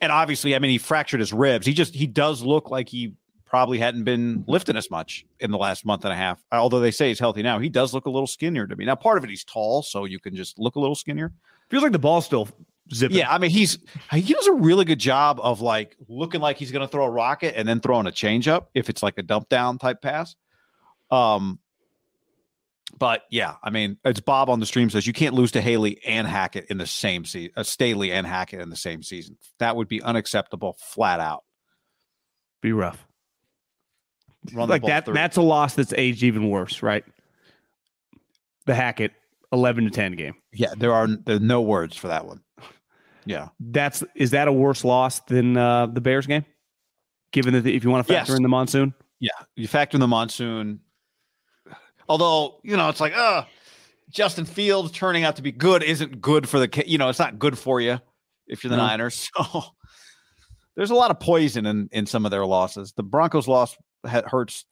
and obviously, I mean, he fractured his ribs. He just he does look like he probably hadn't been lifting as much in the last month and a half. Although they say he's healthy now, he does look a little skinnier to me. Now, part of it he's tall, so you can just look a little skinnier. Feels like the ball still zipping. Yeah, I mean he's he does a really good job of like looking like he's going to throw a rocket and then throwing a changeup if it's like a dump down type pass. Um, but yeah, I mean it's Bob on the stream says you can't lose to Haley and Hackett in the same season, uh, Staley and Hackett in the same season. That would be unacceptable, flat out. Be rough. Run like that. That's a loss that's aged even worse, right? The Hackett 11 to 10 game. Yeah, there are there are no words for that one. Yeah, that's is that a worse loss than uh, the Bears game? Given that if you want to factor yes. in the monsoon, yeah, you factor in the monsoon. Although you know it's like, uh Justin Fields turning out to be good isn't good for the you know it's not good for you if you're the no. Niners. So there's a lot of poison in in some of their losses. The Broncos lost hurts.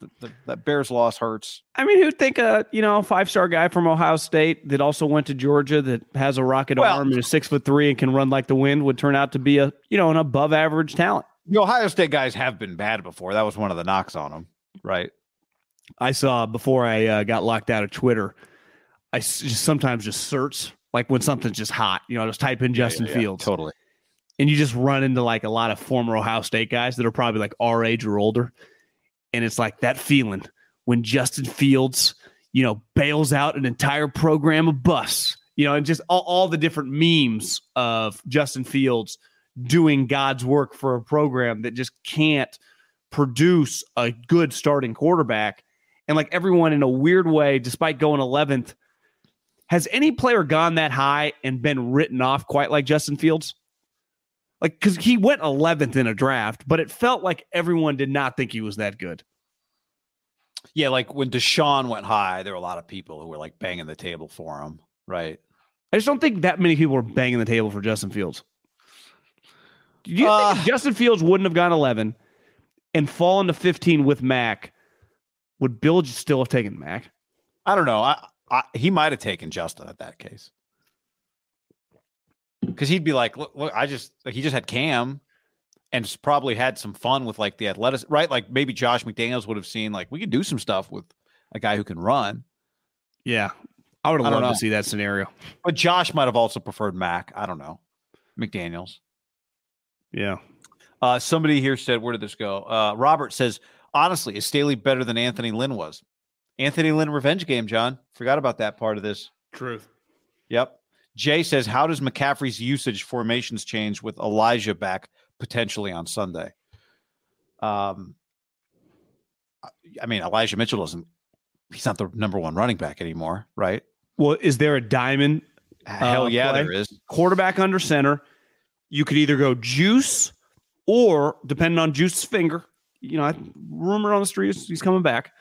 That Bears loss hurts. I mean, who'd think a you know five star guy from Ohio State that also went to Georgia that has a rocket well, arm and is six foot three and can run like the wind would turn out to be a you know an above average talent. The Ohio State guys have been bad before. That was one of the knocks on them, right? I saw before I uh, got locked out of Twitter. I just sometimes just search like when something's just hot. You know, just type in Justin yeah, yeah, Fields. Yeah, totally. And you just run into like a lot of former Ohio State guys that are probably like our age or older and it's like that feeling when Justin Fields, you know, bails out an entire program of bus, you know, and just all, all the different memes of Justin Fields doing God's work for a program that just can't produce a good starting quarterback. And like everyone in a weird way, despite going 11th, has any player gone that high and been written off quite like Justin Fields? Like, because he went 11th in a draft, but it felt like everyone did not think he was that good. Yeah, like when Deshaun went high, there were a lot of people who were like banging the table for him, right? I just don't think that many people were banging the table for Justin Fields. Do you uh, think Justin Fields wouldn't have gone 11 and fallen to 15 with Mac? Would Bill still have taken Mac? I don't know. I, I he might have taken Justin at that case because he'd be like, look, look, I just like he just had Cam and probably had some fun with like the athletics, right? Like maybe Josh McDaniels would have seen like we could do some stuff with a guy who can run. Yeah, I would have loved to see that scenario. But Josh might have also preferred Mac. I don't know, McDaniels. Yeah. Uh, somebody here said, "Where did this go?" Uh, Robert says, "Honestly, is Staley better than Anthony Lynn was?" Anthony Lynn revenge game, John. Forgot about that part of this. Truth. Yep. Jay says, How does McCaffrey's usage formations change with Elijah back potentially on Sunday? Um, I mean, Elijah Mitchell doesn't, he's not the number one running back anymore, right? Well, is there a diamond? Hell uh, yeah, play? there is. Quarterback under center. You could either go juice or, depending on Juice's finger, you know, rumor on the streets he's coming back.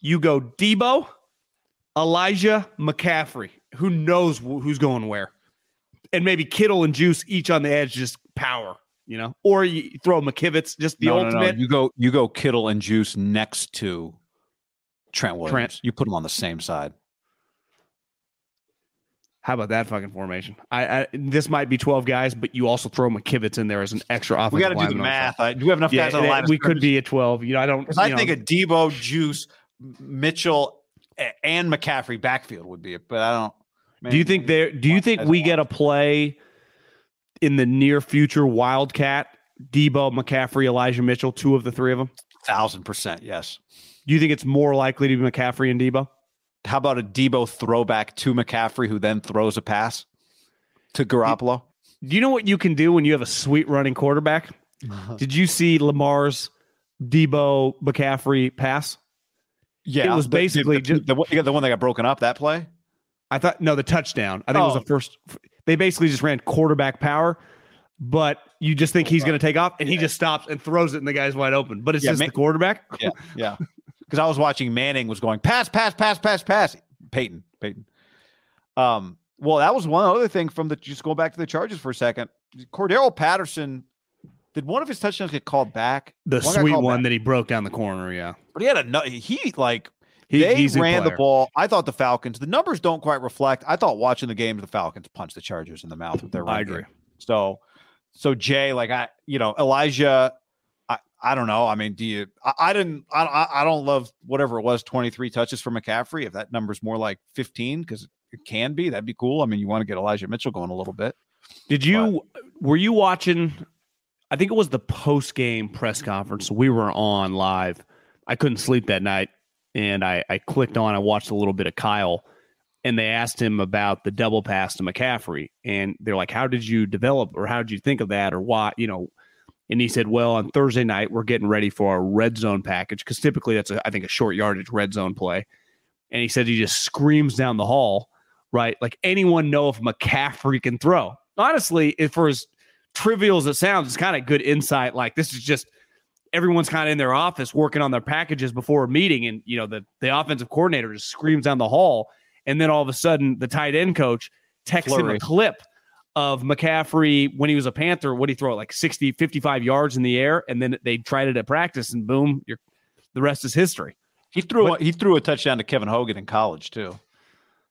You go Deebo, Elijah, McCaffrey who knows who's going where, and maybe Kittle and Juice each on the edge, just power, you know, or you throw McKivitz, just the no, ultimate. No, no. You go, you go Kittle and Juice next to Trent Williams. Trent. You put them on the same side. How about that fucking formation? I, I this might be twelve guys, but you also throw McKivitz in there as an extra offensive. We got to do the math. I, do we have enough Yeah, guys on the line? we could be at twelve. You know, I don't. Because I you think a Deebo, Juice, Mitchell, and McCaffrey backfield would be it, but I don't. Do you think there? Do you think we get a play in the near future? Wildcat, Deebo, McCaffrey, Elijah Mitchell, two of the three of them. thousand percent? Yes. Do you think it's more likely to be McCaffrey and Deebo? How about a Deebo throwback to McCaffrey, who then throws a pass to Garoppolo? Do you know what you can do when you have a sweet running quarterback? Did you see Lamar's Deebo McCaffrey pass? Yeah, It was basically the, just- the, the, the one that got broken up. That play. I thought no, the touchdown. I think it was Oh. the first. They basically just ran quarterback power, but you just think he's going to take off, and he just stops and throws it, and the guy's wide open. But it's Yeah, just ma- the quarterback. Yeah, yeah. Because I was watching Manning was going pass, pass, pass, pass, pass. Peyton, Peyton. Um. Well, that was one other thing from the just going back to the Chargers for a second. Cordarrelle Patterson. Did one of his touchdowns get called back? The One sweet one back. that he broke down the corner. Yeah, But he had a. He like he, they ran the ball. I thought the Falcons. The numbers don't quite reflect. I thought watching the game, the Falcons punched the Chargers in the mouth with their. I game. agree. So, so Jay, like I, you know, Elijah, I, I don't know. I mean, do you? I, I didn't. I, I, I don't love whatever it was. Twenty three touches for McCaffrey. If that number's more like fifteen, because it can be, that'd be cool. I mean, you want to get Elijah Mitchell going a little bit. Did you? Were you watching? I think it was the post game press conference. We were on live. I couldn't sleep that night, and I, I clicked on. I watched a little bit of Kyle, and they asked him about the double pass to McCaffrey, and they're like, "How did you develop, or how did you think of that, or why?" You know, and he said, "Well, on Thursday night, we're getting ready for our red zone package because typically that's a, I think a short yardage red zone play." And he said he just screams down the hall, right? Like anyone know if McCaffrey can throw? Honestly, if for as trivial as it sounds, it's kind of good insight. Like this is just everyone's kind of in their office working on their packages before a meeting, and you know the the offensive coordinator just screams down the hall, and then all of a sudden the tight end coach texts him a clip of McCaffrey when he was a Panther. What did he throw it like 60, 55 yards in the air, and then they tried it at practice, and boom, you're, the rest is history. He threw. But- a, he threw a touchdown to Kevin Hogan in college too.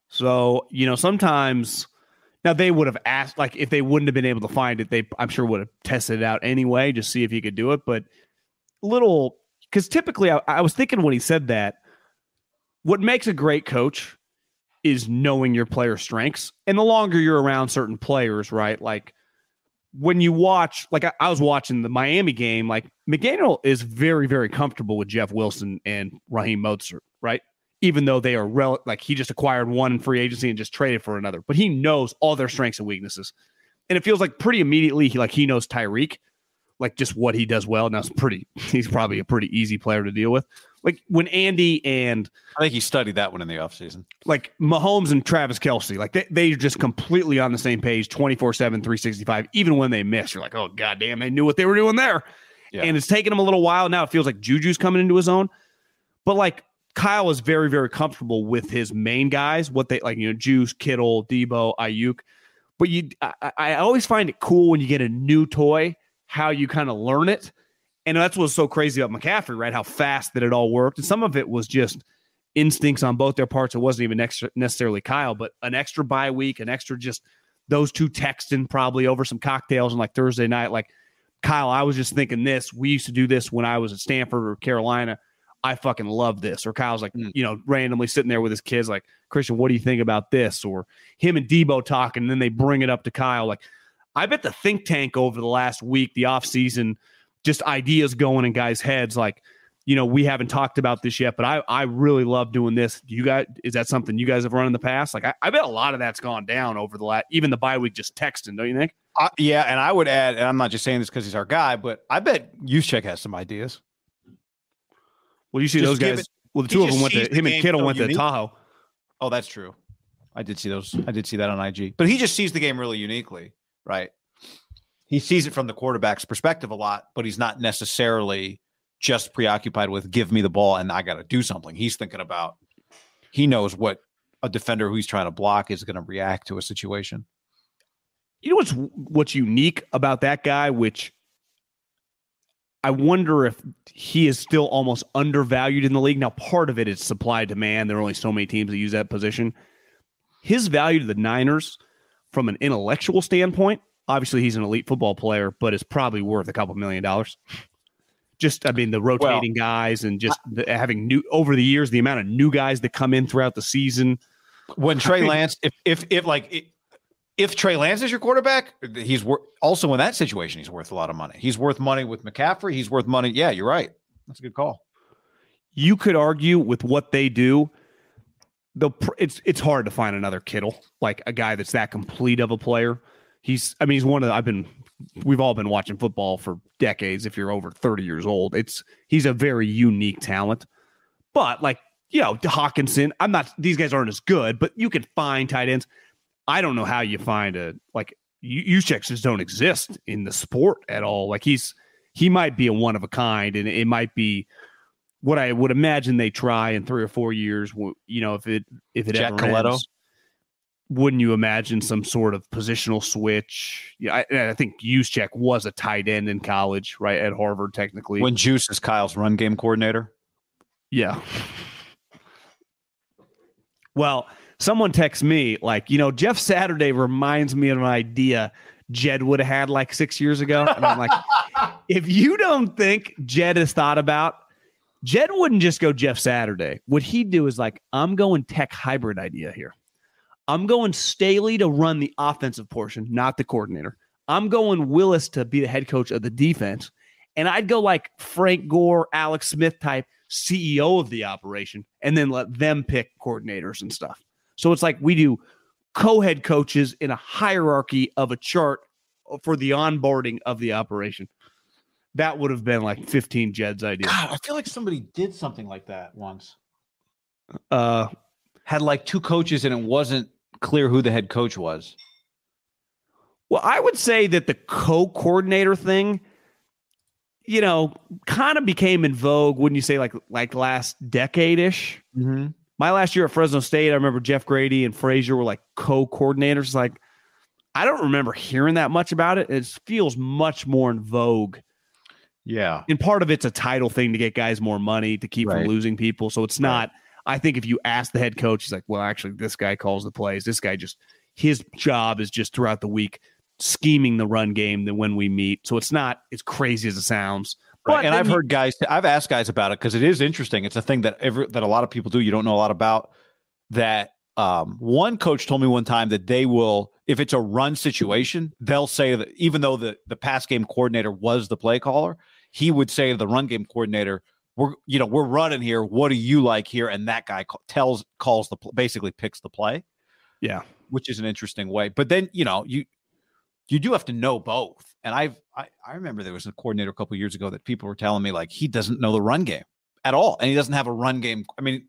So, you know, sometimes now they would have asked, like, if they wouldn't have been able to find it, they, I'm sure, would have tested it out anyway, just see if he could do it. But little, because typically I, I was thinking when he said that, what makes a great coach is knowing your player strengths. And the longer you're around certain players, right? Like, when you watch, like I, I was watching the Miami game, like McDaniel is very, very comfortable with Jeff Wilson and Raheem Mostert, right? Even though they are rel- like he just acquired one free agency and just traded for another, but he knows all their strengths and weaknesses, and it feels like pretty immediately he like he knows Tyreek, like just what he does well. Now it's pretty, he's probably a pretty easy player to deal with. Like when Andy and I think he studied that one in the offseason. like Mahomes and Travis Kelce, like they, they're just completely on the same page 24 7, 365. Even when they miss, you're like, oh, goddamn, they knew what they were doing there. Yeah. And it's taken him a little while. Now it feels like Juju's coming into his own. But like Kyle is very, very comfortable with his main guys, what they like, you know, Juice, Kittle, Deebo, Aiyuk. But you, I, I always find it cool when you get a new toy, how you kind of learn it. And that's what's so crazy about McCaffrey, right? How fast that it all worked. And some of it was just instincts on both their parts. It wasn't even extra, necessarily Kyle, but an extra bye week, an extra just those two texting probably over some cocktails and like Thursday night. Like, Kyle, I was just thinking this. We used to do this when I was at Stanford or Carolina. I fucking love this. Or Kyle's like, Mm. you know, randomly sitting there with his kids, like, Christian, what do you think about this? Or him and Deebo talking, and then they bring it up to Kyle. Like, I bet the think tank over the last week, the offseason, just ideas going in guys' heads. Like, you know, we haven't talked about this yet, but I, I really love doing this. Do you guys, is that something you guys have run in the past? Like, I, I bet a lot of that's gone down over the last, even the bye week, just texting, don't you think? Uh, yeah, and I would add, and I'm not just saying this because he's our guy, but I bet Juszczyk has some ideas. Well, you see Just those guys. it- well, the two of them went to him and Kittle so went to. Tahoe. Oh, that's true. I did see those. I did see that on IG. But he just sees the game really uniquely, right? He sees it from the quarterback's perspective a lot, but he's not necessarily just preoccupied with give me the ball and I got to do something. He's thinking about he knows what a defender who he's trying to block is going to react to a situation. You know what's what's unique about that guy, which I wonder if he is still almost undervalued in the league. Now, part of it is supply demand. There are only so many teams that use that position. his value to the Niners from an intellectual standpoint, obviously he's an elite football player, but it's probably worth a couple million dollars. Just, I mean, the rotating well, guys and just the, having new over the years, the amount of new guys that come in throughout the season. When Trey Lance, if if if like if Trey Lance is your quarterback, he's wor- also in that situation. He's worth a lot of money. He's worth money with McCaffrey. He's worth money. Yeah, you're right. That's a good call. You could argue with what they do. The it's it's hard to find another Kittle like a guy that's that complete of a player. He's I mean he's one of the, I've been we've all been watching football for decades. If you're over 30 years old, it's he's a very unique talent. But like you know Hockenson, I'm not these guys aren't as good, but you can find tight ends. I don't know how you find a like checks just don't exist in the sport at all. Like he's he might be a one of a kind, and it might be what I would imagine they try in three or four years. You know, if it if it Jack ever ends, wouldn't you imagine some sort of positional switch? Yeah, I, I think Juszczyk was a tight end in college, right at Harvard, technically. When Juice is Kyle's run game coordinator. Yeah. Well, someone texts me like, you know, Jeff Saturday reminds me of an idea Jed would have had like six years ago. And I'm like, if you don't think Jed has thought about, Jed wouldn't just go Jeff Saturday. What he'd do is like, I'm going tech hybrid idea here. I'm going Staley to run the offensive portion, not the coordinator. I'm going Willis to be the head coach of the defense. And I'd go like Frank Gore, Alex Smith type CEO of the operation, and then let them pick coordinators and stuff. So it's like we do co-head coaches in a hierarchy of a chart for the onboarding of the operation. That would have been like 15 Jed's idea. God, I feel like somebody did something like that once. Uh had like two coaches and it wasn't clear who the head coach was. Well, I would say that the co-coordinator thing, you know, kind of became in vogue. Wouldn't you say like like last decade ish? Mm-hmm my last year at Fresno State, I remember Jeff Grady and Frazier were like co-coordinators. Like, I don't remember hearing that much about it. It feels much more in vogue. Yeah. And part of it's a title thing to get guys more money to keep right. from losing people. So it's not. I think if you ask the head coach, he's like, well, actually, this guy calls the plays. This guy just, his job is just throughout the week scheming the run game that when we meet. So it's not as crazy as it sounds. Right. And I've heard guys, I've asked guys about it because it is interesting. It's a thing that every, that a lot of people do. You don't know a lot about that. Um, one coach told me one time that they will, if it's a run situation, they'll say that even though the the pass game coordinator was the play caller, he would say to the run game coordinator, "We're you know we're running here. What do you like here?" And that guy tells calls the basically picks the play. Yeah, which is an interesting way. But then you know you you do have to know both. And I've I, I remember there was a coordinator a couple years ago that people were telling me like he doesn't know the run game at all, and he doesn't have a run game. I mean,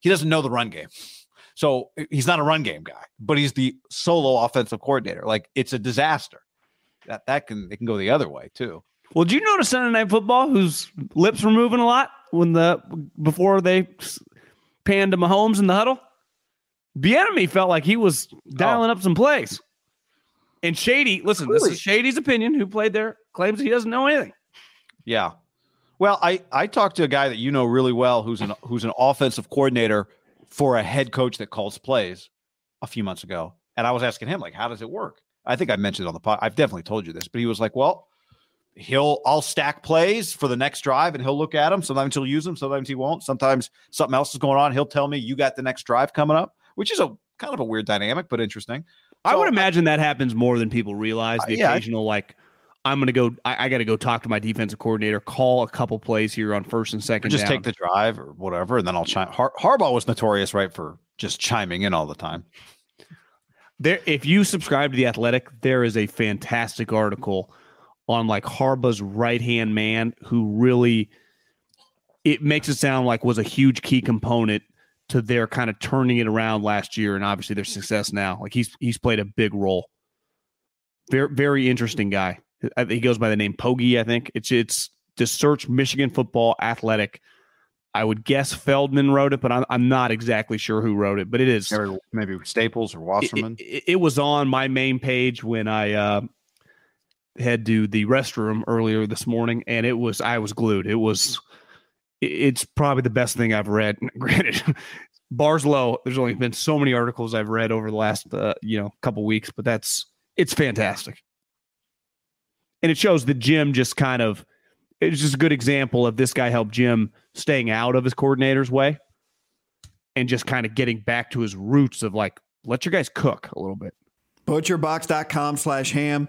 he doesn't know the run game. So eh, he's not a run game guy, but he's the solo offensive coordinator. Like it's a disaster. That that can it can go the other way too. Well, did you notice Sunday Night Football, whose lips were moving a lot when the before they panned to Mahomes in the huddle? Bieniemy felt like he was dialing oh. up some plays. And Shady, listen, really? this is Shady's opinion. Who played there claims he doesn't know anything. Yeah. Well, I I talked to a guy that you know really well, who's an who's an offensive coordinator for a head coach that calls plays a few months ago, and I was asking him like, how does it work? I think I mentioned it on the pod. I've definitely told you this, but he was like, well, he'll I'll stack plays for the next drive, and he'll look at them. Sometimes he'll use them, sometimes he won't. Sometimes something else is going on. He'll tell me you got the next drive coming up, which is a kind of a weird dynamic, but interesting. I would imagine that happens more than people realize. The uh, yeah, occasional like, I'm going to go. I, I got to go talk to my defensive coordinator. Call a couple plays here on first and second. just down. take the drive or whatever, and then I'll chime. Har- Harbaugh was notorious, right, for just chiming in all the time. There, if you subscribe to the Athletic, there is a fantastic article on like Harbaugh's right hand man, who really it makes it sound like was a huge key component to their kind of turning it around last year and obviously their success now. Like he's he's played a big role. Very very interesting guy. He goes by the name Poggi, I think. It's it's to search Michigan football athletic. I would guess Feldman wrote it, but I'm, I'm not exactly sure who wrote it. But it is maybe Staples or Wasserman. It, it, it was on my main page when I uh, had to the restroom earlier this morning, and it was I was glued. It was it's probably the best thing I've read. Granted, bars low. There's only been so many articles I've read over the last uh, you know couple weeks, but that's it's fantastic, and it shows that Jim just kind of it's just a good example of this guy helped Jim staying out of his coordinator's way and just kind of getting back to his roots of like let your guys cook a little bit. Butcherbox.com slash ham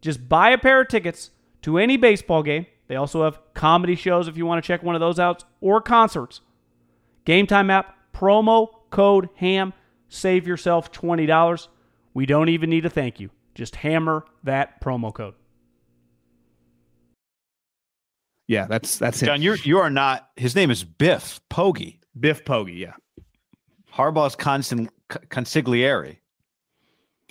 Just buy a pair of tickets to any baseball game. They also have comedy shows if you want to check one of those out or concerts. Game Time app, promo code HAM, save yourself $20. We don't even need a thank you. Just hammer that promo code. Yeah, that's that's it. John, you're you are not. His name is Biff Poggi. Biff Poggi. Yeah, Harbaugh's constant consigliere.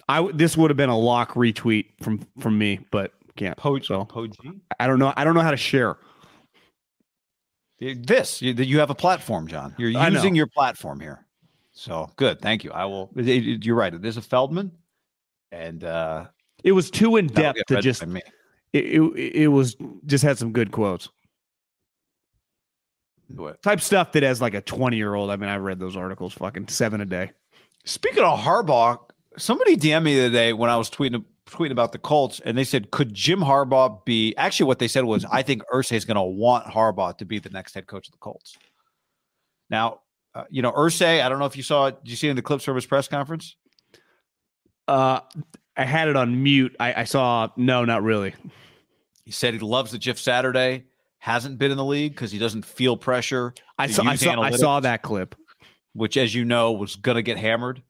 I this would have been a lock retweet from from me, but can't. Po- so Poggi. I don't know. I don't know how to share. This you, you have a platform, John. You're using your platform here. So good, thank you. I will. it- it- you're right. It is a Feldman, and uh, It was too in depth to just. It, it it was just had some good quotes. What? Type stuff that as like a twenty year old. I mean, I read those articles fucking seven a day. Speaking of Harbaugh, somebody DM'd me the other day when I was tweeting tweeting about the Colts, and they said, "Could Jim Harbaugh be?" Actually, what they said was, "I think Irsay is going to want Harbaugh to be the next head coach of the Colts." Now, uh, you know, Irsay. I don't know if you saw it. Did you see it in the clips from his press conference? Uh, I had it on mute. I, I saw no, not really. He said he loves the Jeff Saturday. Hasn't been in the league because he doesn't feel pressure. I saw I saw, I saw that clip. which as you know was going to get hammered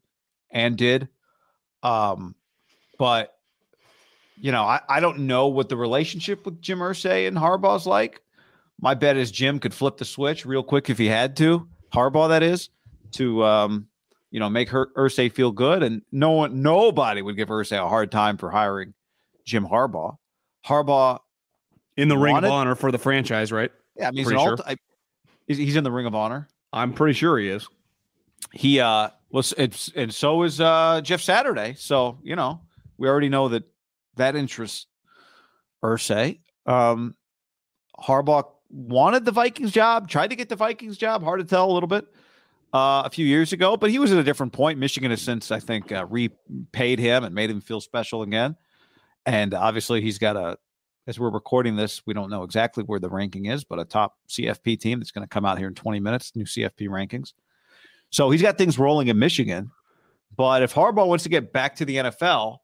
and did um but you know I, I don't know what the relationship with jim Irsay and harbaugh's like my bet is jim could flip the switch real quick if he had to harbaugh that is to um you know make her Irsay feel good and no one nobody would give Irsay a hard time for hiring jim harbaugh harbaugh In the ring of honor for the franchise, right? yeah i mean he's, sure. ulti- I- he's, he's in the ring of honor I'm pretty sure he is. he uh was it's and so is uh Jeff Saturday. So, you know, we already know that that interests Irsay. Um Harbaugh wanted the Vikings job, tried to get the Vikings job, hard to tell a little bit. Uh, a few years ago, but he was at a different point. Michigan has since, I think, uh, repaid him and made him feel special again. And obviously, he's got a, as we're recording this, we don't know exactly where the ranking is, but a top CFP team that's going to come out here in 20 minutes, new CFP rankings. So he's got things rolling in Michigan. But if Harbaugh wants to get back to the NFL,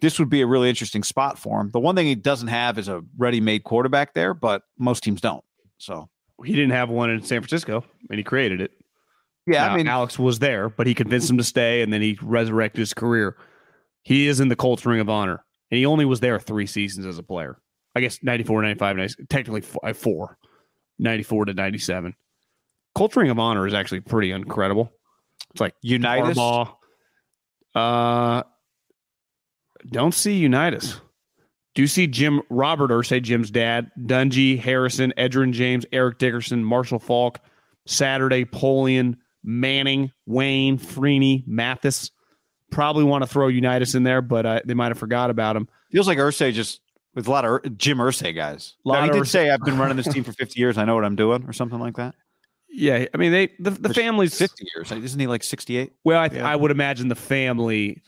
this would be a really interesting spot for him. The one thing he doesn't have is a ready made quarterback there, but most teams don't. So, He didn't have one in San Francisco, and he created it. yeah, Now, I mean, Alex was there, but he convinced him to stay, and then he resurrected his career. He is in the Colts Ring of Honor, and he only was there three seasons as a player. I guess 94, 95, 90 technically uh, four, 94 to 97. Colts Ring of Honor is actually pretty incredible. It's like. Harbaugh. Uh, don't see Unitas. Do see Jim Robert Irsay Jim's dad, Dungy, Harrison, Edgerrin James, Eric Dickerson, Marshall Faulk, Saturday, Polian, Manning, Wayne, Freeney, Mathis. Probably want to throw Unitas in there, but uh, they might have forgot about him. Feels like Irsay just with a lot of Jim Irsay guys. Now, he did say I've been running this team for 50 years. I know what I'm doing, or something like that. Yeah, I mean they the, the families 50 years. Isn't he like 68? Well, I, th- Yeah. I would imagine the family,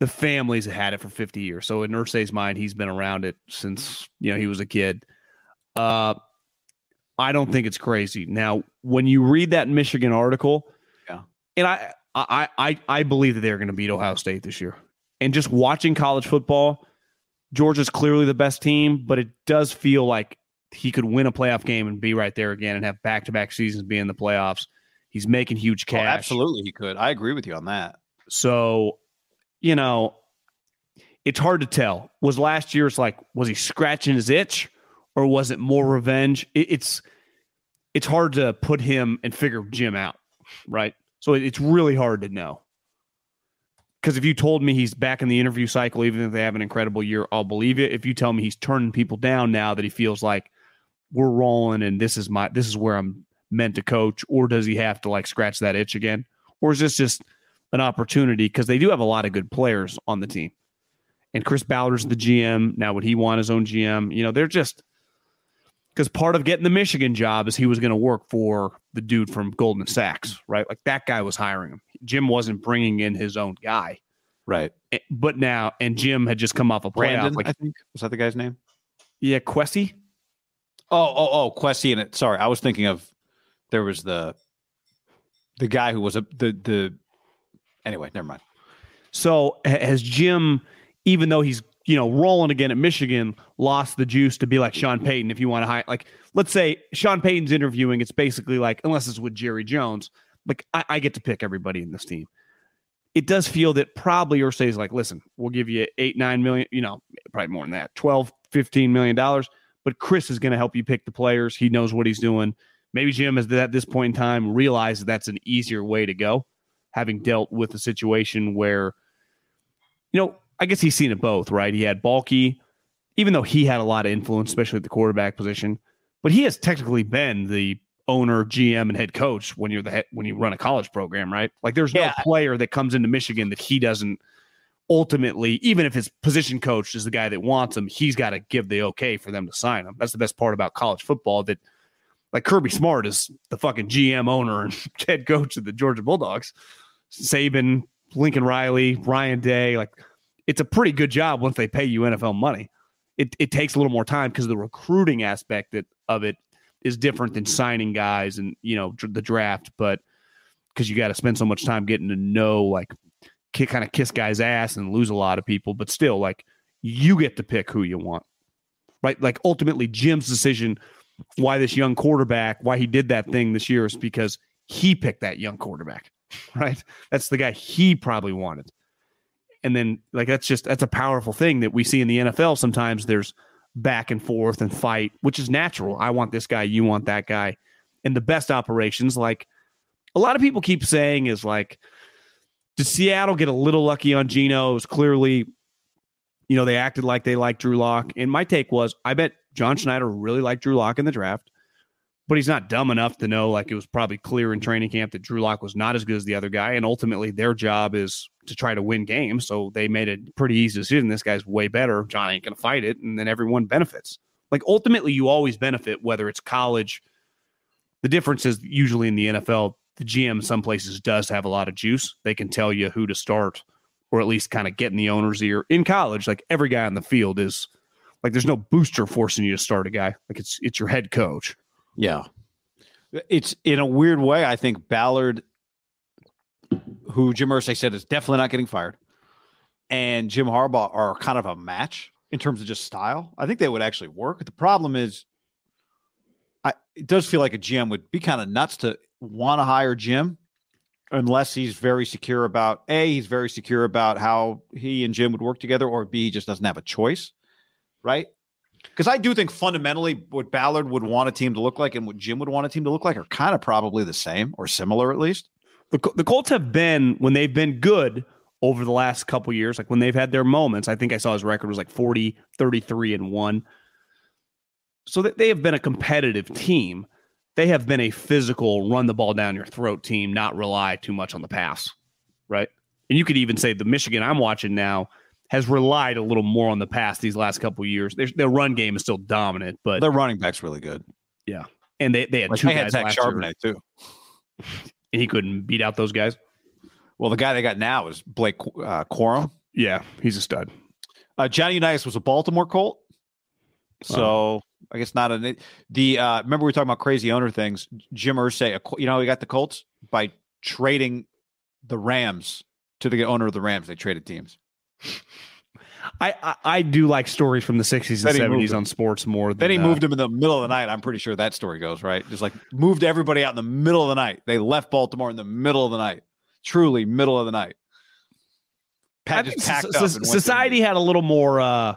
the families had it for 50 years. So in Irsay's mind, he's been around it since you know he was a kid. Uh, I don't think it's crazy. Now, when you read that Michigan article, Yeah. and I I I I believe that they're going to beat Ohio State this year. And just watching college football, Georgia's clearly the best team, but it does feel like he could win a playoff game and be right there again and have back to back seasons be in the playoffs. He's making huge Oh, cash. absolutely, he could. I agree with you on that. So, you know, it's hard to tell. Was last year's like was he scratching his itch or was it more revenge? It, it's it's hard to put him and figure Jim out, right? So it- it's really hard to know. Because if you told me he's back in the interview cycle, even if they have an incredible year, I'll believe it. If you tell me he's turning people down now that he feels like we're rolling and this is my this is where I'm meant to coach, or does he have to like scratch that itch again? Or is this just an opportunity because they do have a lot of good players on the team. And Chris Ballard's the GM. Now, would he want his own GM? You know, they're just because part of getting the Michigan job is he was going to work for the dude from Goldman Sachs, right? Like that guy was hiring him. Jim wasn't bringing in his own guy. Right. Eh, But now, and Jim had just come off a playoff. Brandon, Like, I think. Was that the guy's name? yeah, Quessy. Oh, oh, oh, Quessy and it. Sorry, I was thinking of there was the the guy who was a the the anyway, never mind. So ha- has Jim, even though he's you know rolling again at Michigan, lost the juice to be like Sean Payton? If you want to hire, like, let's say Sean Payton's interviewing, it's basically like unless it's with Jerry Jones, like I, I get to pick everybody in this team. It does feel that probably Irsay's like, listen, we'll give you eight, nine million, you know, probably more than that, 12, 15 million dollars. But Chris is going to help you pick the players. He knows what he's doing. Maybe Jim has at this point in time realized that's an easier way to go, having dealt with a situation where you know, I guess he's seen it both, right? He had Baalke, even though he had a lot of influence, especially at the quarterback position, but he has technically been the owner, GM, and head coach when you're the head, when you run a college program, right? Like there's no player that comes into Michigan that he doesn't ultimately, even if his position coach is the guy that wants him, he's got to give the okay for them to sign him. That's the best part about college football that like Kirby Smart is the fucking GM owner and head coach of the Georgia Bulldogs. Saban, Lincoln Riley, Ryan Day, like it's a pretty good job once they pay you NFL money. It it takes a little more time because the recruiting aspect that, of it is different than signing guys and you know the draft, but because you got to spend so much time getting to know like kind of kiss guys' ass and lose a lot of people, but still like you get to pick who you want, right? Like ultimately, Jim's decision why this young quarterback, why he did that thing this year is because he picked that young quarterback, right? That's the guy he probably wanted. And then like that's just that's a powerful thing that we see in the NFL sometimes there's back and forth and fight, which is natural. I want this guy, you want that guy. And the best operations like a lot of people keep saying is like did Seattle get a little lucky on Geno? It was clearly you know, they acted like they liked Drew Lock. And my take was, I bet John Schneider really liked Drew Lock in the draft, but he's not dumb enough to know, like it was probably clear in training camp that Drew Lock was not as good as the other guy. And ultimately, their job is to try to win games. So they made a pretty easy decision. This guy's way better. John ain't going to fight it. And then everyone benefits. Like ultimately, you always benefit, whether it's college. The difference is usually in the NFL, the GM some places does have a lot of juice. They can tell you who to start or at least kind of get in the owner's ear. In college, like every guy on the field is like there's no booster forcing you to start a guy. Like it's it's your head coach. Yeah. It's in a weird way. I think Ballard, who Jim Irsay said is definitely not getting fired, and Jim Harbaugh are kind of a match in terms of just style. I think they would actually work. The problem is, I it does feel like a GM would be kind of nuts to want to hire Jim unless he's very secure about a he's very secure about how he and Jim would work together, or b he just doesn't have a choice, right? Because I do think fundamentally what Ballard would want a team to look like and what Jim would want a team to look like are kind of probably the same or similar at least. the, the Colts have been when they've been good over the last couple years, like when they've had their moments. I think I saw his record was like 40, 33 and 1. So they have been a competitive team. They have been a physical run the ball down your throat team, not rely too much on the pass, right? And you could even say the Michigan I'm watching now has relied a little more on the pass these last couple years. Their, their run game is still dominant, but Their running back's really good. yeah, and they they had Like two they had guys Zach last year, too. and he couldn't beat out those guys. Well, the guy they got now is Blake uh, Corum. Yeah, he's a stud. Uh, Johnny Unitas was a Baltimore Colt, so I guess not a the. Uh, remember we were talking about crazy owner things. Jim Irsay, you know, he got the Colts by trading the Rams to the owner of the Rams. They traded teams. I, I I do like stories from the 60s and 70s on sports more than Then he uh, moved him in the middle of the night. I'm pretty sure that story goes right. Just like moved everybody out in the middle of the night. They left Baltimore in the middle of the night. Truly, middle of the night. I Pat think just packed so- up. so- society had a little more uh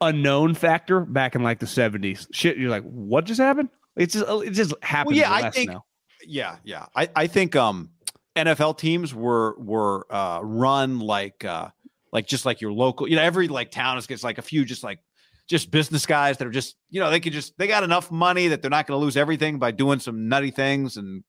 unknown factor back in like the 70s. Shit, you're like, what just happened? It's just it just happens yeah, I think- now. yeah yeah i i think um nfl teams were were uh run like uh like just like your local you know every like town is gets like a few just like just business guys that are just you know they could just they got enough money that they're not going to lose everything by doing some nutty things and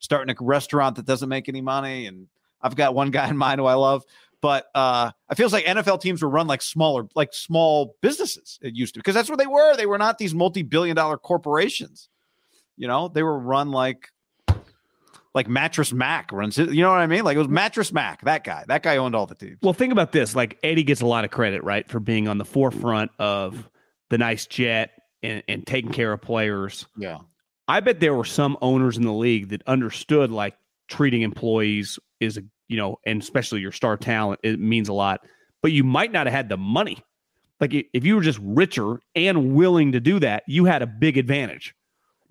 starting a restaurant that doesn't make any money and i've got one guy in mind who i love but uh it feels like nfl teams were run like smaller like small businesses it used to because that's what they were they were not these multi-billion dollar corporations you know they were run like like Mattress Mac runs it. You know what I mean? Like it was Mattress Mac. That guy. That guy owned all the teams. Well, think about this. Like Eddie gets a lot of credit, right, for being on the forefront of the nice jet and, and taking care of players. Yeah. I bet there were some owners in the league that understood like treating employees is a you know, and especially your star talent, it means a lot. But you might not have had the money. Like if you were just richer and willing to do that, you had a big advantage.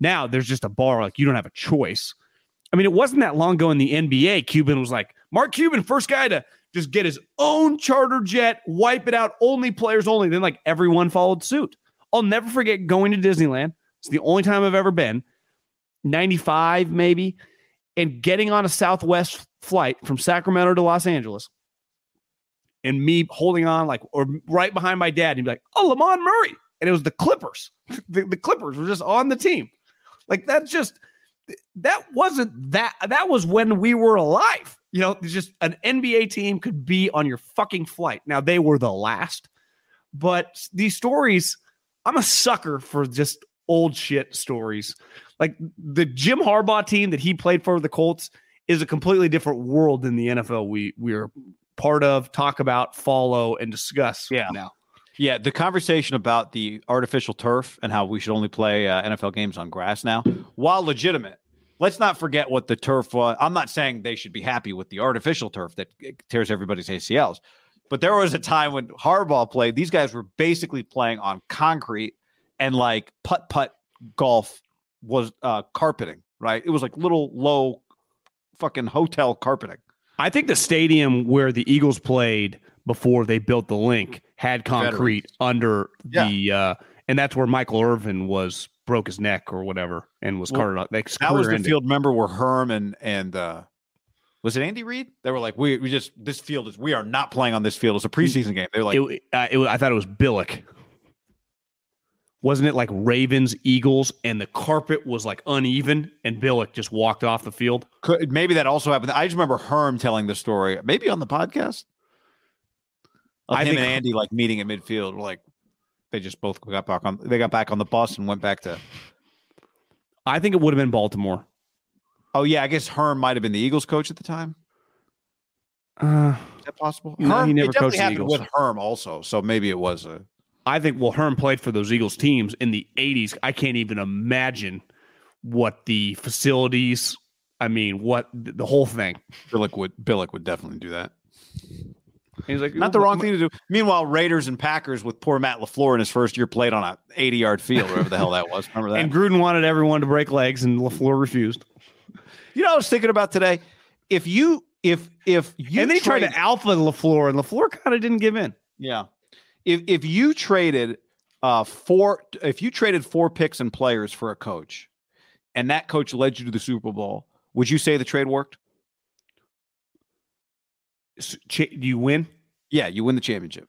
Now there's just a bar, like you don't have a choice. I mean, it wasn't that long ago in the NBA. Cuban was like, Mark Cuban, first guy to just get his own charter jet, wipe it out, only players only. Then like everyone followed suit. I'll never forget going to Disneyland. It's the only time I've ever been. 95 maybe and getting on a southwest flight from sacramento to los angeles and me holding on like or right behind my dad and be like oh Lamond Murray. And it was the clippers. The, the clippers were just on the team. Like that's just that wasn't that that was when we were alive. You know just an nba team could be on your fucking flight. Now they were the last but these stories i'm a sucker for just old shit stories like the Jim Harbaugh team that he played for the Colts is a completely different world than the NFL we we're part of, talk about, follow, and discuss. Yeah. now. Yeah. The conversation about the artificial turf and how we should only play uh, NFL games on grass now, while legitimate, let's not forget what the turf was. I'm not saying they should be happy with the artificial turf that tears everybody's ACLs, but there was a time when Harbaugh played, these guys were basically playing on concrete and like putt putt golf was uh, carpeting, right? It was like little low fucking hotel carpeting. I think the stadium where the Eagles played before they built the Linc had concrete under Yeah. the uh and that's where Michael Irvin was broke his neck or whatever and was Well, carted out. That was the ended. field. member where Herm and and uh, was it Andy Reid? They were like, we we just this field is we are not playing on this field. It's a preseason game. They were like, it, uh, it, I thought it was Billick. Wasn't it like Ravens, Eagles, and the carpet was like uneven, and Billick just walked off the field? could, maybe that also happened. I just remember Herm telling the story, maybe on the podcast. I him think- and Andy like meeting at midfield, like they just both got back on. They got back on the bus and went back to. I think it would have been Baltimore. Oh yeah, I guess Herm might have been the Eagles coach at the time. Uh, Is that possible? No, Herm, he never it coached happened Eagles. with Herm also, so maybe it was a. I think well, Herm played for those Eagles teams in the '80s. I can't even imagine what the facilities. I mean, what the whole thing. Billick would Billick would definitely do that. He's like, Not the wrong thing to do. Meanwhile, Raiders and Packers with poor Matt Lafleur in his first year played on a 80 yard field, wherever the hell that was. Remember that? And Gruden wanted everyone to break legs, and Lafleur refused. you know, what I was thinking about today. If you, if if you, and then he tried to alpha Lafleur, and Lafleur kind of didn't give in. yeah, if if you traded uh four, if you traded four picks and players for a coach, and that coach led you to the Super Bowl, would you say the trade worked? Do you win? Yeah, you win the championship.